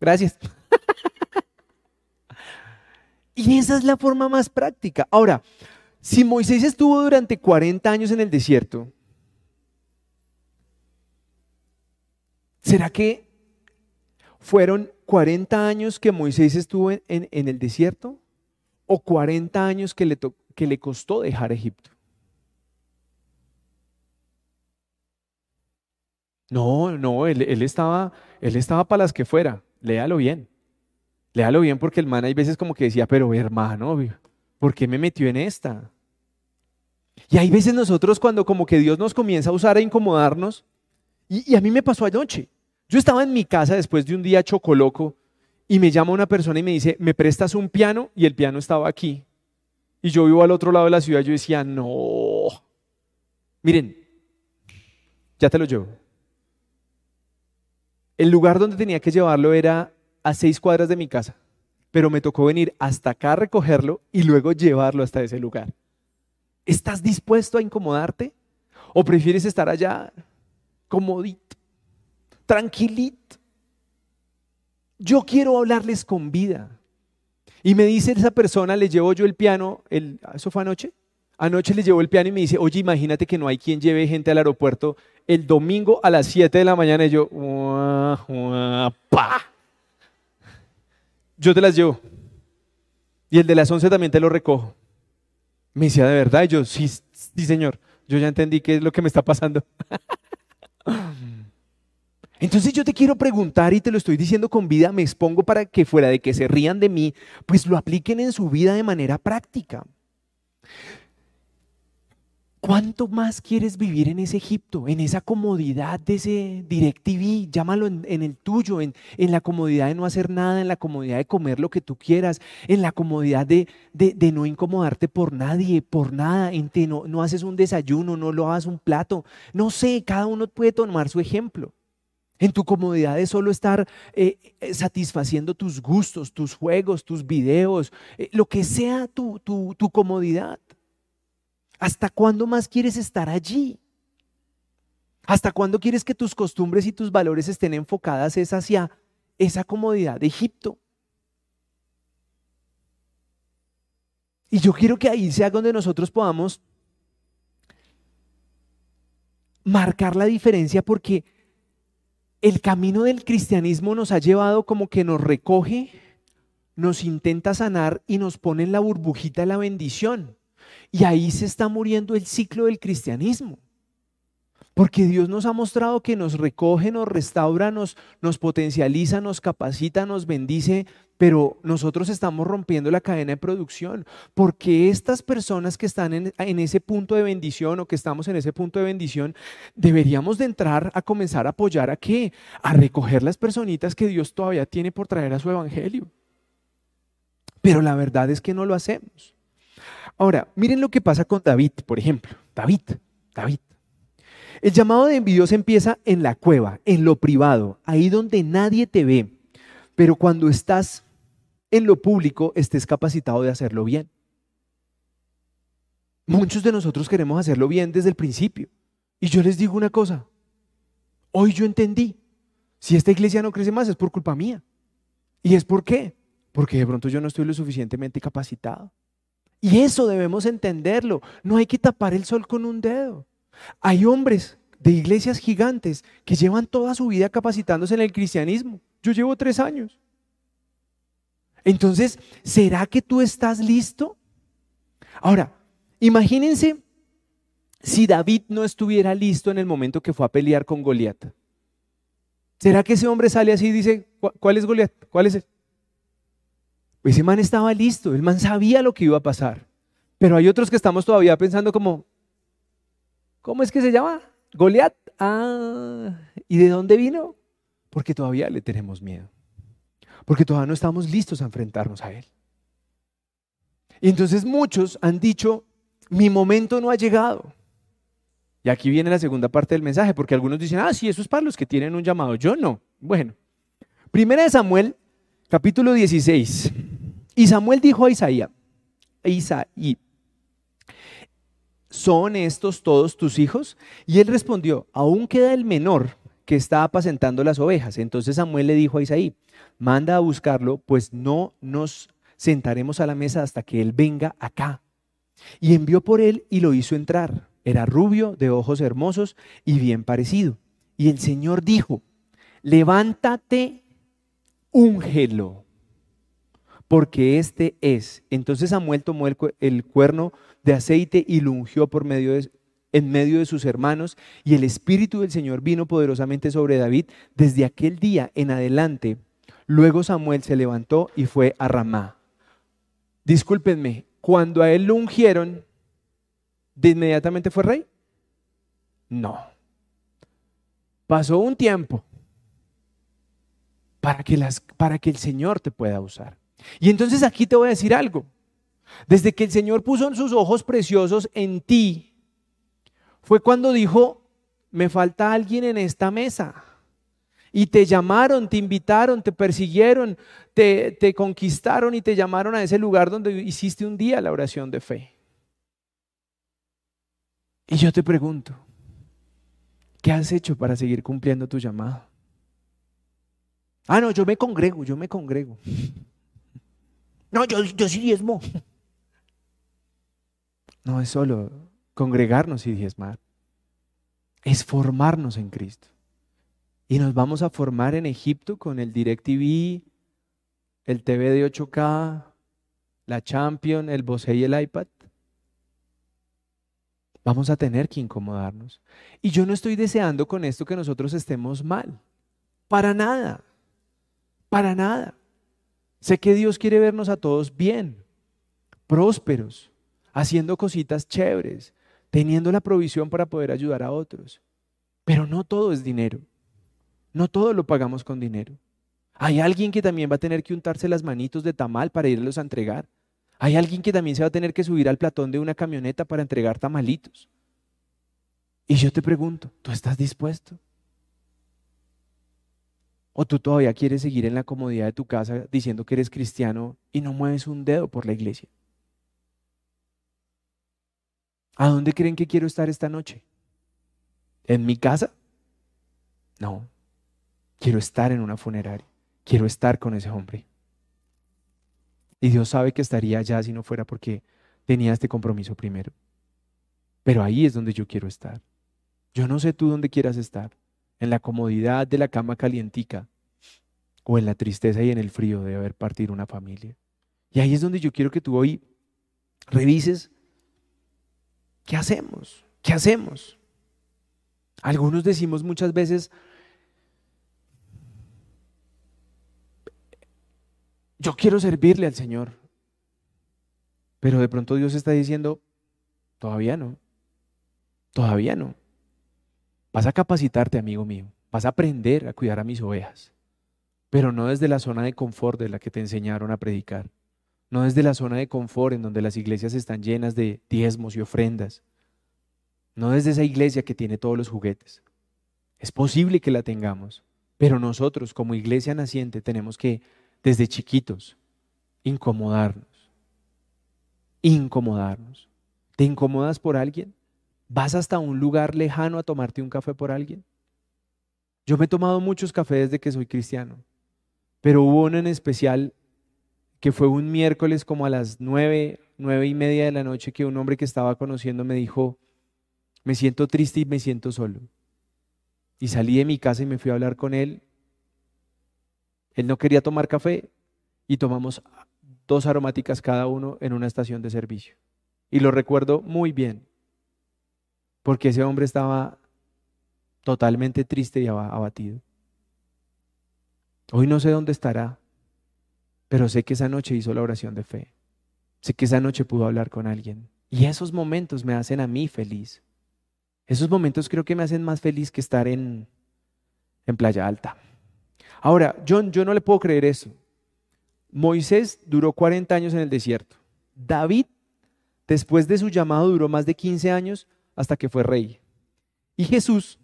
Speaker 1: gracias. y esa es la forma más práctica. Ahora, si Moisés estuvo durante 40 años en el desierto, ¿será que fueron 40 años que Moisés estuvo en, el desierto o 40 años que le, que le costó dejar Egipto? No, no, él, estaba, él estaba para las que fuera. Léalo bien. Léalo bien porque el man hay veces como que decía, pero hermano, ¿por qué me metió en esta? Y hay veces nosotros cuando como que Dios nos comienza a usar a incomodarnos, y, a mí me pasó anoche. Yo estaba en mi casa después de un día chocoloco y me llama una persona y me dice, ¿me prestas un piano? Y el piano estaba aquí. Y yo vivo al otro lado de la ciudad. Yo decía, no. Miren, ya te lo llevo. El lugar donde tenía que llevarlo era a seis cuadras de mi casa, pero me tocó venir hasta acá a recogerlo y luego llevarlo hasta ese lugar. ¿Estás dispuesto a incomodarte? ¿O prefieres estar allá comodito? tranquilito. Yo quiero hablarles con vida. Y me dice esa persona, le llevo yo el piano, ¿eso fue anoche? Anoche le llevo el piano y me dice, oye, imagínate que no hay quien lleve gente al aeropuerto el domingo a las 7 de la mañana. Y yo, pa. Yo te las llevo. Y el de las 11 también te lo recojo. Me decía, ¿de verdad? Y yo, sí, sí, señor. Yo ya entendí qué es lo que me está pasando. Entonces yo te quiero preguntar y te lo estoy diciendo con vida, me expongo para que fuera de que se rían de mí, pues lo apliquen en su vida de manera práctica. ¿Cuánto más quieres vivir en ese Egipto, en esa comodidad de ese DirecTV? Llámalo en, el tuyo, en, la comodidad de no hacer nada, en la comodidad de comer lo que tú quieras, en la comodidad de, no incomodarte por nadie, por nada, en no, no haces un desayuno, no lo hagas un plato. No sé, cada uno puede tomar su ejemplo en tu comodidad de solo estar eh, eh, satisfaciendo tus gustos, tus juegos, tus videos, eh, lo que sea tu, tu, tu comodidad. ¿Hasta cuándo más quieres estar allí? ¿Hasta cuándo quieres que tus costumbres y tus valores estén enfocadas es hacia esa comodidad de Egipto? Y yo quiero que ahí sea donde nosotros podamos marcar la diferencia porque el camino del cristianismo nos ha llevado como que nos recoge, nos intenta sanar y nos pone en la burbujita de la bendición. Y ahí se está muriendo el ciclo del cristianismo. Porque Dios nos ha mostrado que nos recoge, nos restaura, nos, nos potencializa, nos capacita, nos bendice, pero nosotros estamos rompiendo la cadena de producción. Porque estas personas que están en, en, ese punto de bendición o que estamos en ese punto de bendición, deberíamos de entrar a comenzar a apoyar a qué? A recoger las personitas que Dios todavía tiene por traer a su evangelio. Pero la verdad es que no lo hacemos. Ahora, miren lo que pasa con David, por ejemplo. David, David. El llamado de envidios empieza en la cueva, en lo privado, ahí donde nadie te ve. Pero cuando estás en lo público, estés capacitado de hacerlo bien. Muchos de nosotros queremos hacerlo bien desde el principio. Y yo les digo una cosa, hoy yo entendí, si esta iglesia no crece más es por culpa mía. ¿Y es por qué? Porque de pronto yo no estoy lo suficientemente capacitado. Y eso debemos entenderlo. No hay que tapar el sol con un dedo. Hay hombres de iglesias gigantes que llevan toda su vida capacitándose en el cristianismo. Yo llevo tres años. Entonces, ¿será que tú estás listo? Ahora, imagínense si David no estuviera listo en el momento que fue a pelear con Goliat. ¿Será que ese hombre sale así y dice, ¿cuál es Goliat? ¿Cuál es él? Ese man estaba listo, el man sabía lo que iba a pasar. Pero hay otros que estamos todavía pensando como, ¿Cómo es que se llama? Goliat. Ah, ¿y de dónde vino? Porque todavía le tenemos miedo. Porque todavía no estamos listos a enfrentarnos a él. Y entonces muchos han dicho, mi momento no ha llegado. Y aquí viene la segunda parte del mensaje, porque algunos dicen, ah, sí, eso es para los que tienen un llamado. Yo no. Bueno, primera de Samuel, capítulo 16. Y Samuel dijo a Isaías, Isaí, ¿son estos todos tus hijos? Y él respondió, aún queda el menor que está apacentando las ovejas. Entonces Samuel le dijo a Isaí, manda a buscarlo, pues no nos sentaremos a la mesa hasta que él venga acá. Y envió por él y lo hizo entrar. Era rubio, de ojos hermosos y bien parecido. Y el Señor dijo, levántate, úngelo, porque este es. Entonces Samuel tomó el, cuerno de aceite y lo ungió por medio de, en medio de sus hermanos, y el Espíritu del Señor vino poderosamente sobre David desde aquel día en adelante. Luego Samuel se levantó y fue a Ramá. Discúlpenme, cuando a él lo ungieron, ¿de inmediatamente fue rey? No. Pasó un tiempo para que, las, para que el Señor te pueda usar. Y entonces aquí te voy a decir algo. Desde que el Señor puso sus ojos preciosos en ti, fue cuando dijo, me falta alguien en esta mesa. Y te llamaron, te invitaron, te persiguieron, te, te conquistaron y te llamaron a ese lugar donde hiciste un día la oración de fe. Y yo te pregunto, ¿qué has hecho para seguir cumpliendo tu llamado? Ah, no, yo me congrego, yo me congrego. No, yo, yo sí diezmo. No es solo congregarnos y diezmar, es formarnos en Cristo. Y nos vamos a formar en Egipto con el DirecTV, el TV de 8K, la Champion, el Bose y el iPad. Vamos a tener que incomodarnos. Y yo no estoy deseando con esto que nosotros estemos mal. Para nada. Para nada. Sé que Dios quiere vernos a todos bien, prósperos, haciendo cositas chéveres, teniendo la provisión para poder ayudar a otros. Pero no todo es dinero. No todo lo pagamos con dinero. Hay alguien que también va a tener que untarse las manitos de tamal para irlos a entregar. Hay alguien que también se va a tener que subir al platón de una camioneta para entregar tamalitos. Y yo te pregunto, ¿tú estás dispuesto? ¿O tú todavía quieres seguir en la comodidad de tu casa diciendo que eres cristiano y no mueves un dedo por la iglesia? ¿A dónde creen que quiero estar esta noche? ¿En mi casa? No. Quiero estar en una funeraria. Quiero estar con ese hombre. Y Dios sabe que estaría allá si no fuera porque tenía este compromiso primero. Pero ahí es donde yo quiero estar. Yo no sé tú dónde quieras estar. En la comodidad de la cama calientica o en la tristeza y en el frío de haber partido una familia. Y ahí es donde yo quiero que tú hoy revises ¿Qué hacemos? ¿Qué hacemos? Algunos decimos muchas veces, yo quiero servirle al Señor, pero de pronto Dios está diciendo, todavía no, todavía no. Vas a capacitarte, amigo mío, vas a aprender a cuidar a mis ovejas, pero no desde la zona de confort de la que te enseñaron a predicar, no desde la zona de confort en donde las iglesias están llenas de diezmos y ofrendas, no desde esa iglesia que tiene todos los juguetes. Es posible que la tengamos, pero nosotros como iglesia naciente tenemos que, desde chiquitos, incomodarnos. Incomodarnos. ¿Te incomodas por alguien? ¿Vas hasta un lugar lejano a tomarte un café por alguien? Yo me he tomado muchos cafés desde que soy cristiano, pero hubo uno en especial que fue un miércoles como a las nueve, nueve y media de la noche que un hombre que estaba conociendo me dijo, me siento triste y me siento solo. Y salí de mi casa y me fui a hablar con él. Él no quería tomar café y tomamos dos aromáticas cada uno en una estación de servicio. Y lo recuerdo muy bien, porque ese hombre estaba totalmente triste y abatido. Hoy no sé dónde estará, pero sé que esa noche hizo la oración de fe. Sé que esa noche pudo hablar con alguien. Y esos momentos me hacen a mí feliz. Esos momentos creo que me hacen más feliz que estar en, en Playa Alta. Ahora, yo, yo no le puedo creer eso. Moisés duró 40 años en el desierto. David, después de su llamado, duró más de 15 años hasta que fue rey. Y Jesús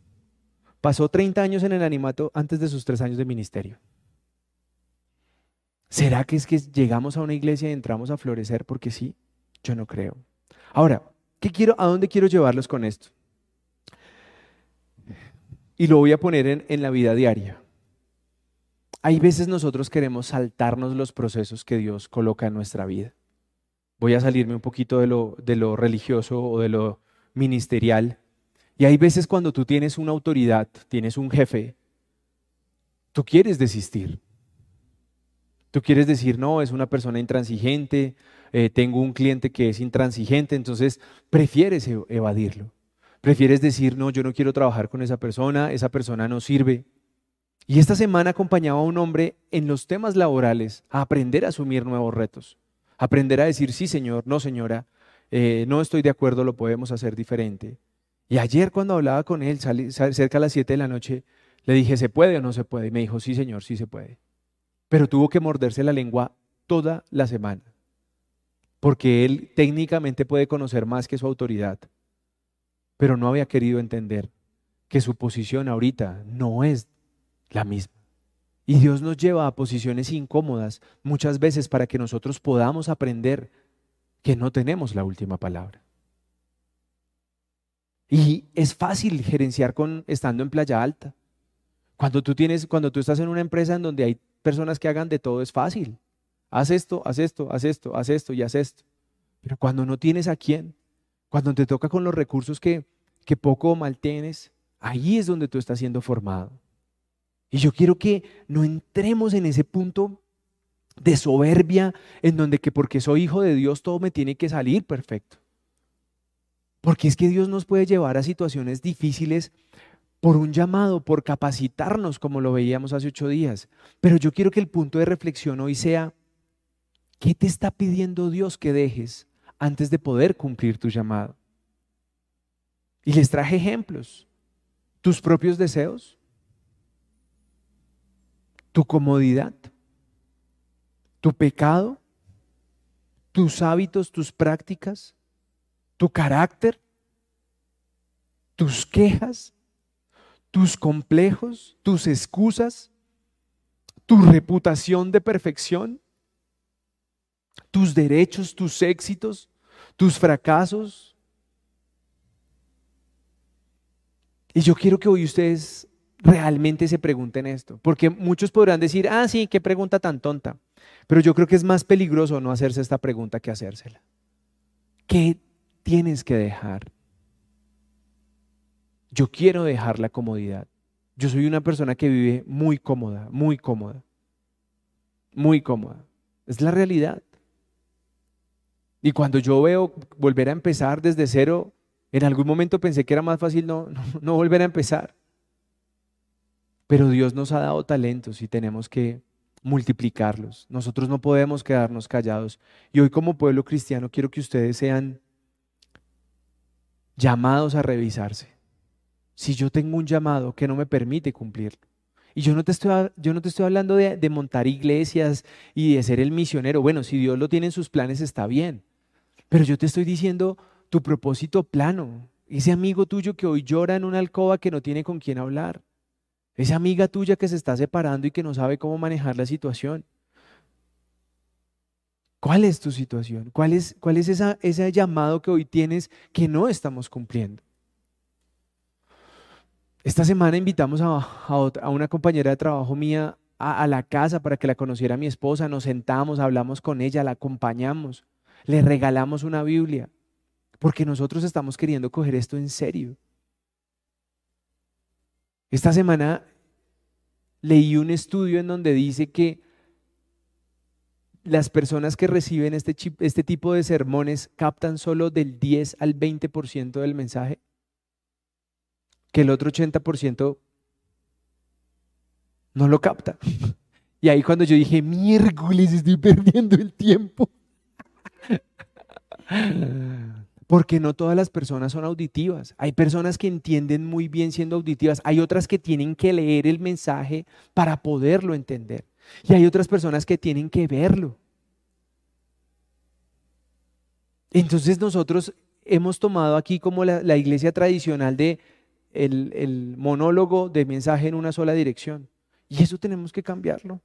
Speaker 1: pasó 30 años en el animato antes de sus tres años de ministerio. ¿Será que es que llegamos a una iglesia y entramos a florecer porque sí? Yo no creo. Ahora, ¿qué quiero, ¿a dónde quiero llevarlos con esto? y lo voy a poner en, la vida diaria. Hay veces nosotros queremos saltarnos los procesos que Dios coloca en nuestra vida. Voy a salirme un poquito de lo, de lo religioso o de lo ministerial. Y hay veces cuando tú tienes una autoridad, tienes un jefe, tú quieres desistir. Tú quieres decir, no, es una persona intransigente, eh, tengo un cliente que es intransigente, entonces prefieres e-, evadirlo. Prefieres decir, no, yo no quiero trabajar con esa persona, esa persona no sirve. Y esta semana acompañaba a un hombre en los temas laborales a aprender a asumir nuevos retos, aprender a decir, sí señor, no señora, eh, no estoy de acuerdo, lo podemos hacer diferente. Y ayer cuando hablaba con él, cerca a las 7 de la noche, le dije, ¿se puede o no se puede? Y me dijo, sí señor, sí se puede. Pero tuvo que morderse la lengua toda la semana, porque él técnicamente puede conocer más que su autoridad pero no había querido entender que su posición ahorita no es la misma. Y Dios nos lleva a posiciones incómodas muchas veces para que nosotros podamos aprender que no tenemos la última palabra. Y es fácil gerenciar con estando en playa alta. Cuando tú tienes, cuando tú estás en una empresa en donde hay personas que hagan de todo, es fácil. Haz esto, haz esto, haz esto, haz esto y haz esto. Pero cuando no tienes a quién, cuando te toca con los recursos que, que poco o mal tienes, ahí es donde tú estás siendo formado. Y yo quiero que no entremos en ese punto de soberbia en donde que porque soy hijo de Dios todo me tiene que salir perfecto. Porque es que Dios nos puede llevar a situaciones difíciles por un llamado, por capacitarnos, como lo veíamos hace ocho días. Pero yo quiero que el punto de reflexión hoy sea, ¿qué te está pidiendo Dios que dejes antes de poder cumplir tu llamado. Y les traje ejemplos. Tus propios deseos, tu comodidad, tu pecado, tus hábitos, tus prácticas, tu carácter, tus quejas, tus complejos, tus excusas, tu reputación de perfección tus derechos, tus éxitos, tus fracasos. Y yo quiero que hoy ustedes realmente se pregunten esto, porque muchos podrán decir, ah, sí, qué pregunta tan tonta, pero yo creo que es más peligroso no hacerse esta pregunta que hacérsela. ¿Qué tienes que dejar? Yo quiero dejar la comodidad. Yo soy una persona que vive muy cómoda, muy cómoda, muy cómoda. Es la realidad. Y cuando yo veo volver a empezar desde cero, En algún momento pensé que era más fácil no, no, volver a empezar. Pero Dios nos ha dado talentos y tenemos que multiplicarlos. Nosotros no podemos quedarnos callados. Y hoy como pueblo cristiano quiero que ustedes sean llamados a revisarse. Si yo tengo un llamado que no me permite cumplirlo. Y yo no te estoy, yo no te estoy hablando de, de montar iglesias y de ser el misionero. Bueno, si Dios lo tiene en sus planes está bien. Pero yo te estoy diciendo tu propósito plano. Ese amigo tuyo que hoy llora en una alcoba que no tiene con quién hablar. Esa amiga tuya que se está separando y que no sabe cómo manejar la situación. ¿Cuál es tu situación? ¿Cuál es, cuál es esa, ese llamado que hoy tienes que no estamos cumpliendo? Esta semana invitamos a, a, una compañera de trabajo mía a, a, la casa para que la conociera mi esposa. Nos sentamos, hablamos con ella, la acompañamos, le regalamos una Biblia, porque nosotros estamos queriendo coger esto en serio. Esta semana leí un estudio en donde dice que las personas que reciben este, este tipo de sermones captan solo del 10 al 20% del mensaje, que el otro 80% no lo capta. Y ahí cuando yo dije, miércoles, estoy perdiendo el tiempo. Porque no todas las personas son auditivas. Hay personas que entienden muy bien siendo auditivas. Hay otras que tienen que leer el mensaje para poderlo entender. Y hay otras personas que tienen que verlo. Entonces nosotros hemos tomado aquí como la, iglesia tradicional de el, monólogo de mensaje en una sola dirección. Y eso tenemos que cambiarlo.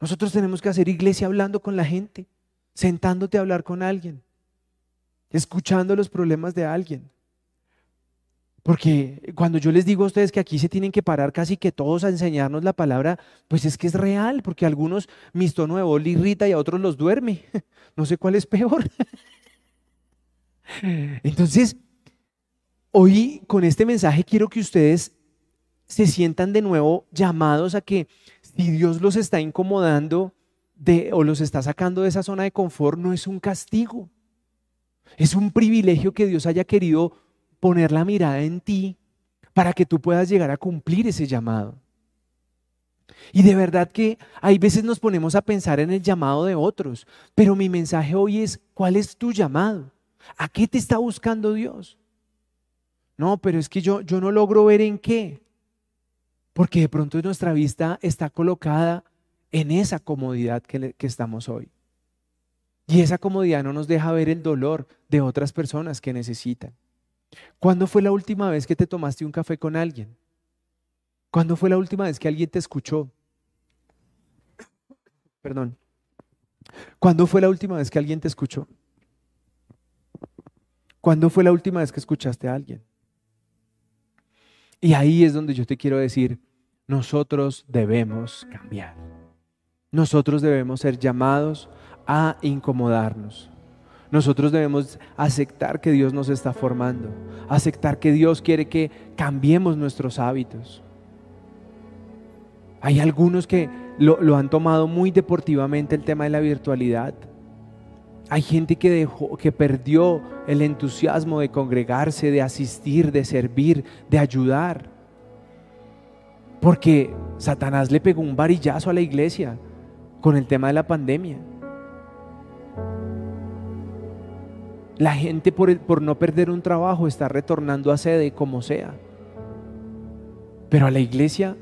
Speaker 1: Nosotros tenemos que hacer iglesia hablando con la gente, sentándote a hablar con alguien, escuchando los problemas de alguien. Porque cuando yo les digo a ustedes que aquí se tienen que parar casi que todos a enseñarnos la palabra, pues es que es real, porque a algunos mis tono de voz irrita y a otros los duerme. No sé cuál es peor. Entonces, hoy con este mensaje quiero que ustedes se sientan de nuevo llamados a que si Dios los está incomodando de, o los está sacando de esa zona de confort, no es un castigo. Es un privilegio que Dios haya querido poner la mirada en ti para que tú puedas llegar a cumplir ese llamado. Y de verdad que hay veces nos ponemos a pensar en el llamado de otros, pero mi mensaje hoy es, ¿cuál es tu llamado? ¿A qué te está buscando Dios? No, pero es que yo, yo no logro ver en qué, porque de pronto nuestra vista está colocada en esa comodidad que, que estamos hoy. Y esa comodidad no nos deja ver el dolor de otras personas que necesitan. ¿Cuándo fue la última vez que te tomaste un café con alguien? ¿Cuándo fue la última vez que alguien te escuchó? Perdón. ¿Cuándo fue la última vez que alguien te escuchó? ¿Cuándo fue la última vez que escuchaste a alguien? Y ahí es donde yo te quiero decir, nosotros debemos cambiar. Nosotros debemos ser llamados a incomodarnos. Nosotros debemos aceptar que Dios nos está formando, aceptar que Dios quiere que cambiemos nuestros hábitos. Hay algunos que lo, han tomado muy deportivamente el tema de la virtualidad. Hay gente que dejó, que perdió el entusiasmo de congregarse, de asistir, de servir, de ayudar. Porque Satanás le pegó un varillazo a la iglesia con el tema de la pandemia. La gente por, por no perder un trabajo está retornando a sede como sea. Pero a la iglesia,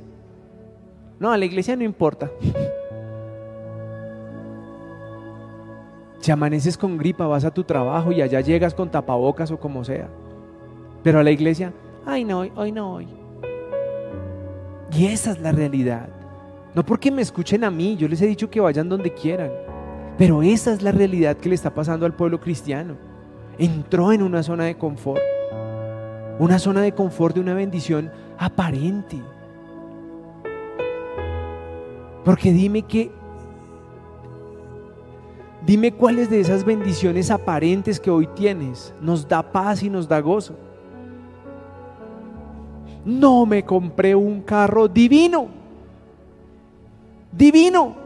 Speaker 1: no, a la iglesia no importa. Si amaneces con gripa, vas a tu trabajo y allá llegas con tapabocas o como sea. Pero a la iglesia, ay no, hoy no, hoy. Y esa es la realidad. No porque me escuchen a mí, yo les he dicho que vayan donde quieran. Pero esa es la realidad que le está pasando al pueblo cristiano entró en una zona de confort. Una zona de confort de una bendición aparente. Porque dime que, dime cuáles de esas bendiciones aparentes que hoy tienes nos da paz y nos da gozo. No me compré un carro divino, divino.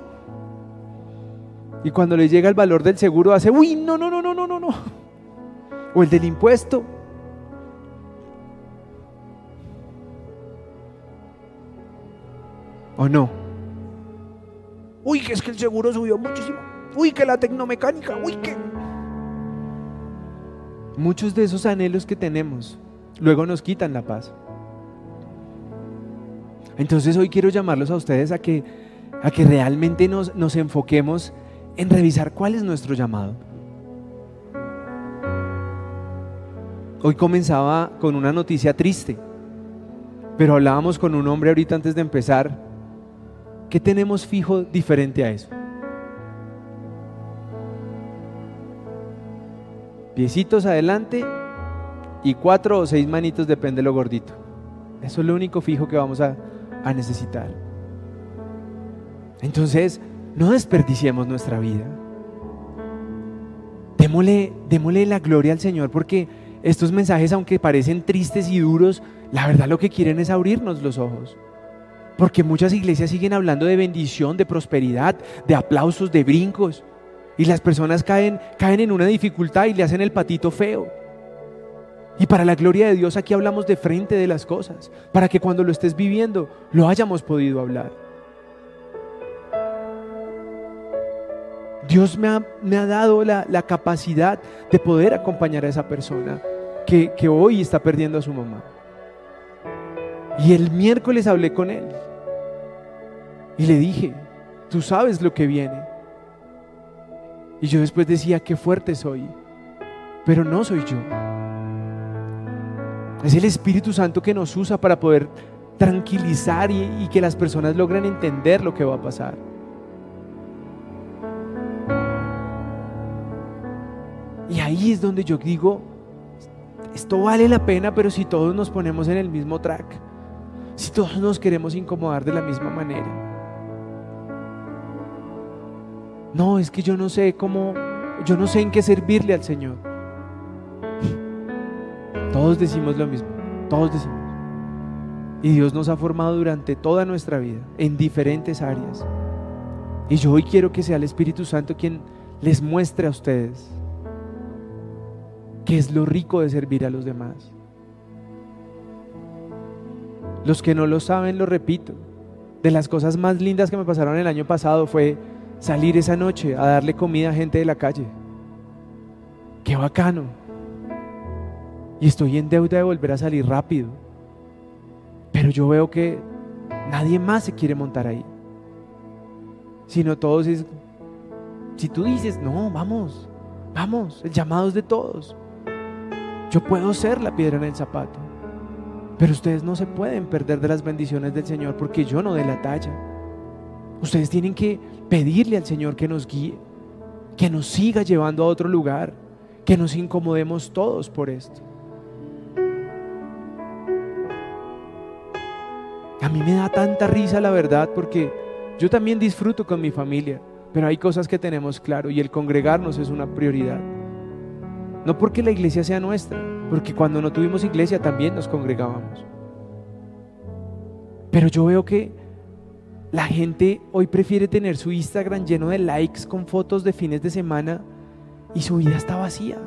Speaker 1: Y cuando le llega el valor del seguro hace, uy, no, no, no, no, no, no, no o el del impuesto. ¿O no? Uy, que es que el seguro subió muchísimo. Uy, que la tecnomecánica. Uy, que... Muchos de esos anhelos que tenemos luego nos quitan la paz. Entonces hoy quiero llamarlos a ustedes a que, a que realmente nos, nos enfoquemos en revisar cuál es nuestro llamado. Hoy comenzaba con una noticia triste, pero hablábamos con un hombre ahorita antes de empezar. ¿Qué tenemos fijo diferente a eso? Piecitos adelante y cuatro o seis manitos, depende de lo gordito. Eso es lo único fijo que vamos a, a necesitar. Entonces, no desperdiciemos nuestra vida. Démosle, démosle la gloria al Señor porque estos mensajes, aunque parecen tristes y duros, la verdad lo que quieren es abrirnos los ojos. Porque muchas iglesias siguen hablando de bendición, de prosperidad, de aplausos, de brincos. Y las personas caen, caen en una dificultad y le hacen el patito feo. Y para la gloria de Dios aquí hablamos de frente de las cosas, para que cuando lo estés viviendo lo hayamos podido hablar. Dios me ha, me ha dado la, la, capacidad de poder acompañar a esa persona que, que hoy está perdiendo a su mamá. Y el miércoles hablé con él y le dije, tú sabes lo que viene. Y yo después decía, qué fuerte soy, pero no soy yo. Es el Espíritu Santo que nos usa para poder tranquilizar y, y que las personas logren entender lo que va a pasar. Ahí es donde yo digo, esto vale la pena, pero si todos nos ponemos en el mismo track, si todos nos queremos incomodar de la misma manera. No, es que yo no sé cómo, yo no sé en qué servirle al Señor. Todos decimos lo mismo, todos decimos. Y Dios nos ha formado durante toda nuestra vida, en diferentes áreas. Y yo hoy quiero que sea el Espíritu Santo quien les muestre a ustedes qué es lo rico de servir a los demás. Los que no lo saben, lo repito. De las cosas más lindas que me pasaron el año pasado fue salir esa noche a darle comida a gente de la calle. Qué bacano. Y estoy en deuda de volver a salir rápido. Pero yo veo que nadie más se quiere montar ahí. Sino todos es, si tú dices, no, vamos, vamos, el llamado es de todos. Yo puedo ser la piedra en el zapato. Pero ustedes no se pueden perder de las bendiciones del Señor porque yo no de la talla. Ustedes tienen que pedirle al Señor que nos guíe, que nos siga llevando a otro lugar, que nos incomodemos todos por esto. A mí me da tanta risa la verdad porque yo también disfruto con mi familia, pero hay cosas que tenemos claro y el congregarnos es una prioridad. No porque la iglesia sea nuestra, porque cuando no tuvimos iglesia también nos congregábamos. Pero yo veo que la gente hoy prefiere tener su Instagram lleno de likes con fotos de fines de semana y su vida está vacía.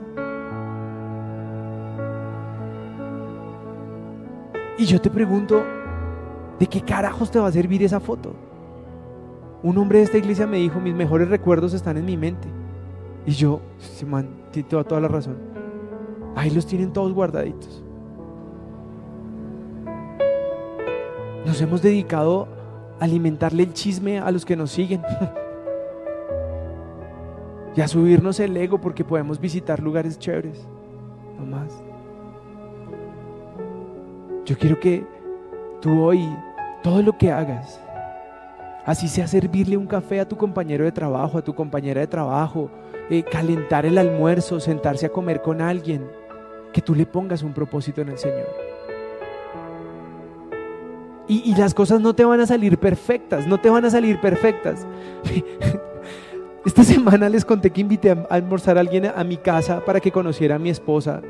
Speaker 1: Y yo te pregunto, ¿de qué carajos te va a servir esa foto? Un hombre de esta iglesia me dijo, mis mejores recuerdos están en mi mente. Y yo, man, tiene toda la razón. Ahí los tienen todos guardaditos. Nos hemos dedicado a alimentarle el chisme a los que nos siguen. y a subirnos el ego porque podemos visitar lugares chéveres. No más. Yo quiero que tú hoy, todo lo que hagas, así sea servirle un café a tu compañero de trabajo, a tu compañera de trabajo, eh, calentar el almuerzo, sentarse a comer con alguien, que tú le pongas un propósito en el Señor. Y, las cosas no te van a salir perfectas, no te van a salir perfectas. Esta semana les conté que invité a almorzar a alguien a mi casa para que conociera a mi esposa.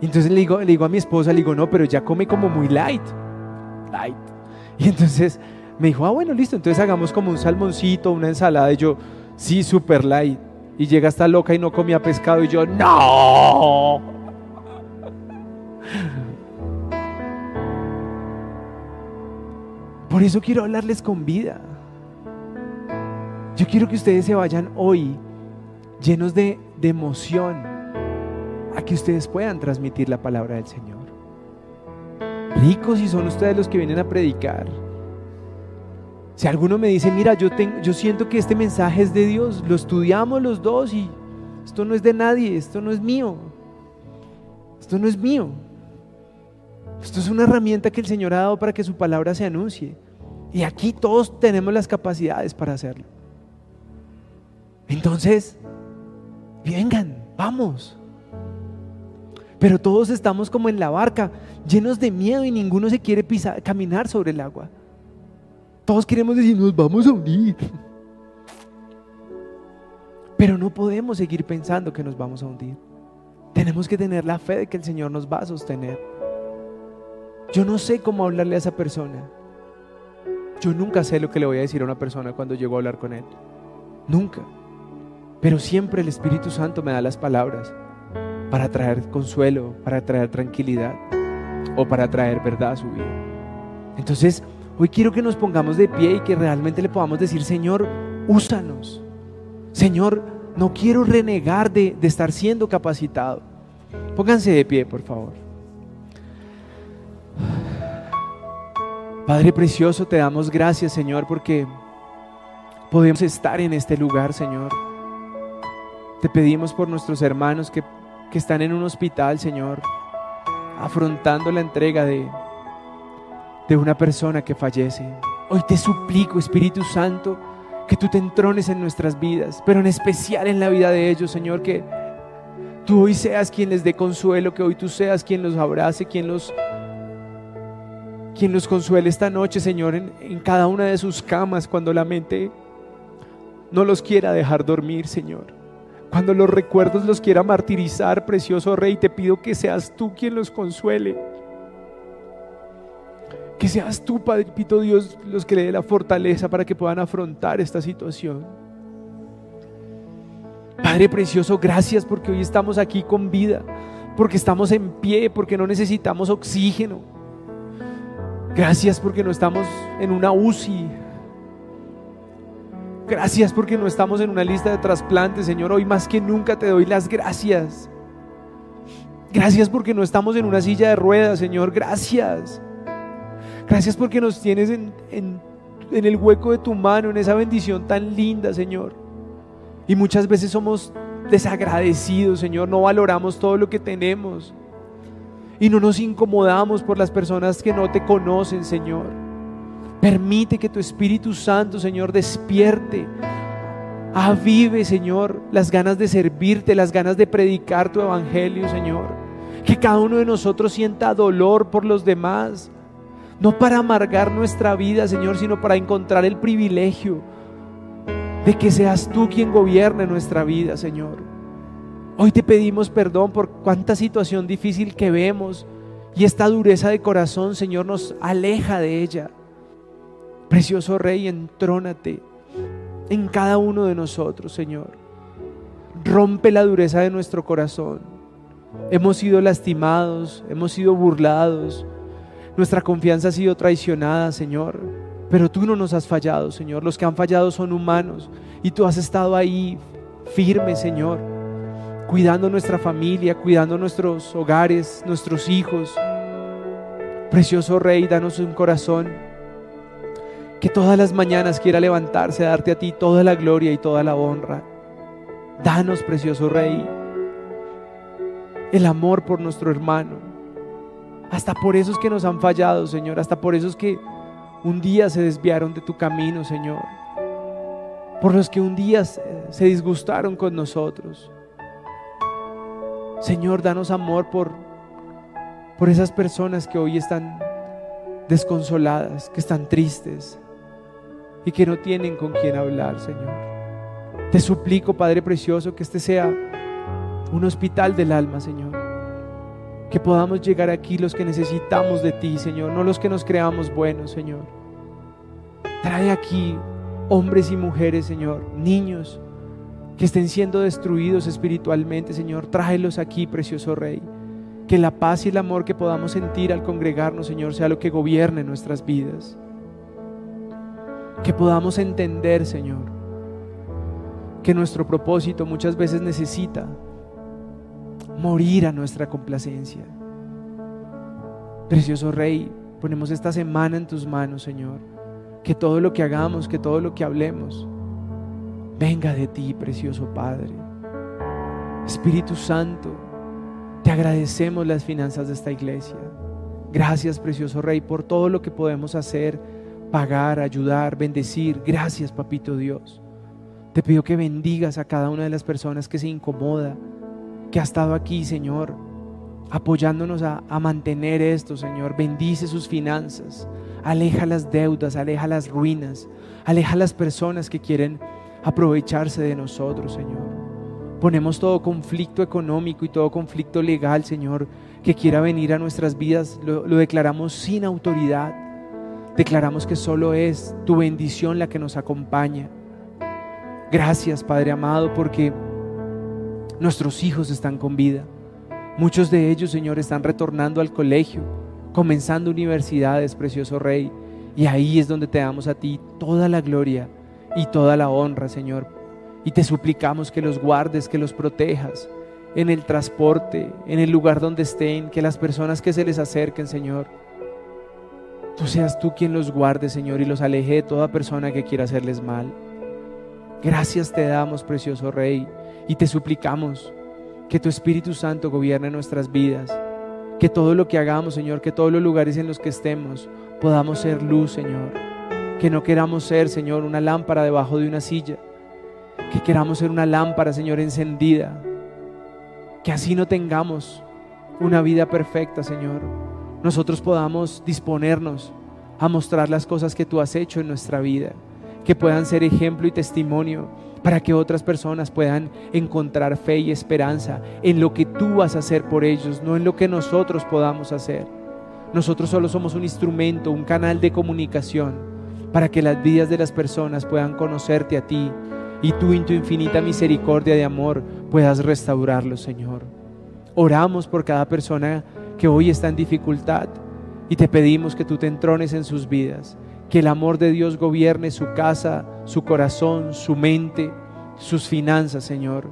Speaker 1: Y entonces le digo, le digo a mi esposa, le digo, no, pero ya come como muy light. Light. Y entonces me dijo, ah, bueno, listo, entonces hagamos como un salmoncito, una ensalada. Y yo, sí, super light. Y llega esta loca y no comía pescado. Y yo, no. Por eso quiero hablarles con vida. Yo quiero que ustedes se vayan hoy llenos de, de emoción a que ustedes puedan transmitir la palabra del Señor. Ricos y son ustedes los que vienen a predicar. Si alguno me dice, mira, yo, tengo, yo siento que este mensaje es de Dios, lo estudiamos los dos y esto no es de nadie, esto no es mío. Esto no es mío. Esto es una herramienta que el Señor ha dado para que su palabra se anuncie. Y aquí todos tenemos las capacidades para hacerlo. Entonces, vengan, vamos. Pero todos estamos como en la barca, llenos de miedo y ninguno se quiere pisar, caminar sobre el agua. Todos queremos decir, nos vamos a hundir. Pero no podemos seguir pensando que nos vamos a hundir. Tenemos que tener la fe de que el Señor nos va a sostener. Yo no sé cómo hablarle a esa persona. Yo nunca sé lo que le voy a decir a una persona cuando llego a hablar con él. Nunca. Pero siempre el Espíritu Santo me da las palabras para traer consuelo, para traer tranquilidad o para traer verdad a su vida. Entonces, hoy quiero que nos pongamos de pie y que realmente le podamos decir, Señor, úsanos. Señor, no quiero renegar de, de estar siendo capacitado. Pónganse de pie, por favor. Padre precioso, te damos gracias, Señor, porque podemos estar en este lugar, Señor. Te pedimos por nuestros hermanos que, que están en un hospital, Señor, afrontando la entrega de, de una persona que fallece. Hoy te suplico, Espíritu Santo, que tú te entrones en nuestras vidas, pero en especial en la vida de ellos, Señor, que tú hoy seas quien les dé consuelo, que hoy tú seas quien los abrace, quien los, quien los consuele esta noche, Señor, en, en cada una de sus camas cuando la mente no los quiera dejar dormir, Señor. Cuando los recuerdos los quiera martirizar, precioso Rey, te pido que seas tú quien los consuele. Que seas tú, Padre Pito Dios, los que le dé la fortaleza para que puedan afrontar esta situación. Padre precioso, gracias porque hoy estamos aquí con vida, porque estamos en pie, porque no necesitamos oxígeno. Gracias porque no estamos en una UCI. Gracias porque no estamos en una lista de trasplantes, Señor. Hoy más que nunca te doy las gracias. Gracias porque no estamos en una silla de ruedas, Señor. Gracias. Gracias porque nos tienes en, en, el hueco de tu mano, en esa bendición tan linda, Señor. Y muchas veces somos desagradecidos, Señor, no valoramos todo lo que tenemos. Y no nos incomodamos por las personas que no te conocen, Señor. Permite que tu Espíritu Santo, Señor, despierte. Avive, Señor, las ganas de servirte, las ganas de predicar tu evangelio, Señor. Que cada uno de nosotros sienta dolor por los demás no para amargar nuestra vida, Señor, sino para encontrar el privilegio de que seas tú quien gobierne nuestra vida, Señor. Hoy te pedimos perdón por cuánta situación difícil que vemos y esta dureza de corazón, Señor, nos aleja de ella. Precioso Rey, entrónate en cada uno de nosotros, Señor. Rompe la dureza de nuestro corazón. Hemos sido lastimados, hemos sido burlados, nuestra confianza ha sido traicionada, Señor. Pero tú no nos has fallado, Señor. Los que han fallado son humanos. Y tú has estado ahí firme, Señor. Cuidando nuestra familia, cuidando nuestros hogares, nuestros hijos. Precioso Rey, danos un corazón que todas las mañanas quiera levantarse a darte a ti toda la gloria y toda la honra. Danos, precioso Rey, el amor por nuestro hermano hasta por esos que nos han fallado, Señor. Hasta por esos que un día se desviaron de tu camino, Señor. Por los que un día se disgustaron con nosotros. Señor, danos amor por, por esas personas que hoy están desconsoladas, que están tristes y que no tienen con quién hablar, Señor. Te suplico, Padre Precioso, que este sea un hospital del alma, Señor que podamos llegar aquí los que necesitamos de ti, Señor, no los que nos creamos buenos, Señor. Trae aquí hombres y mujeres, Señor, niños que estén siendo destruidos espiritualmente, Señor. Tráelos aquí, precioso Rey. Que la paz y el amor que podamos sentir al congregarnos, Señor, sea lo que gobierne nuestras vidas. Que podamos entender, Señor, que nuestro propósito muchas veces necesita morir a nuestra complacencia. Precioso Rey, ponemos esta semana en tus manos, Señor. Que todo lo que hagamos, que todo lo que hablemos, venga de ti, precioso Padre. Espíritu Santo, te agradecemos las finanzas de esta iglesia. Gracias, precioso Rey, por todo lo que podemos hacer, pagar, ayudar, bendecir. Gracias, Papito Dios. Te pido que bendigas a cada una de las personas que se incomoda, que ha estado aquí, Señor, apoyándonos a, mantener esto, Señor. Bendice sus finanzas, aleja las deudas, aleja las ruinas, aleja las personas que quieren aprovecharse de nosotros, Señor. Ponemos todo conflicto económico y todo conflicto legal, Señor, que quiera venir a nuestras vidas, lo, declaramos sin autoridad. Declaramos que solo es tu bendición la que nos acompaña. Gracias, Padre amado, porque nuestros hijos están con vida. Muchos de ellos, Señor, están retornando al colegio, comenzando universidades, precioso Rey. Y ahí es donde te damos a ti toda la gloria y toda la honra, Señor. Y te suplicamos que los guardes, que los protejas en el transporte, en el lugar donde estén, que las personas que se les acerquen, Señor, tú seas tú quien los guarde, Señor, y los aleje de toda persona que quiera hacerles mal. Gracias te damos, precioso Rey, y te suplicamos que tu Espíritu Santo gobierne nuestras vidas, que todo lo que hagamos, Señor, que todos los lugares en los que estemos, podamos ser luz, Señor que no queramos ser, Señor, una lámpara debajo de una silla. Que queramos ser una lámpara, Señor, encendida. Que así no tengamos una vida perfecta, Señor. Nosotros podamos disponernos a mostrar las cosas que tú has hecho en nuestra vida. Que puedan ser ejemplo y testimonio para que otras personas puedan encontrar fe y esperanza en lo que tú vas a hacer por ellos, no en lo que nosotros podamos hacer. Nosotros solo somos un instrumento, un canal de comunicación para que las vidas de las personas puedan conocerte a ti y tú en tu infinita misericordia de amor puedas restaurarlos, Señor. Oramos por cada persona que hoy está en dificultad y te pedimos que tú te entrones en sus vidas, que el amor de Dios gobierne su casa, su corazón, su mente, sus finanzas, Señor.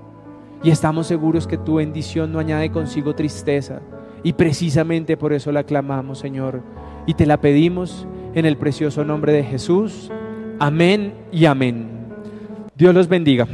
Speaker 1: Y estamos seguros que tu bendición no añade consigo tristeza. Y precisamente por eso la clamamos, Señor. Y te la pedimos en el precioso nombre de Jesús. Amén y amén. Dios los bendiga.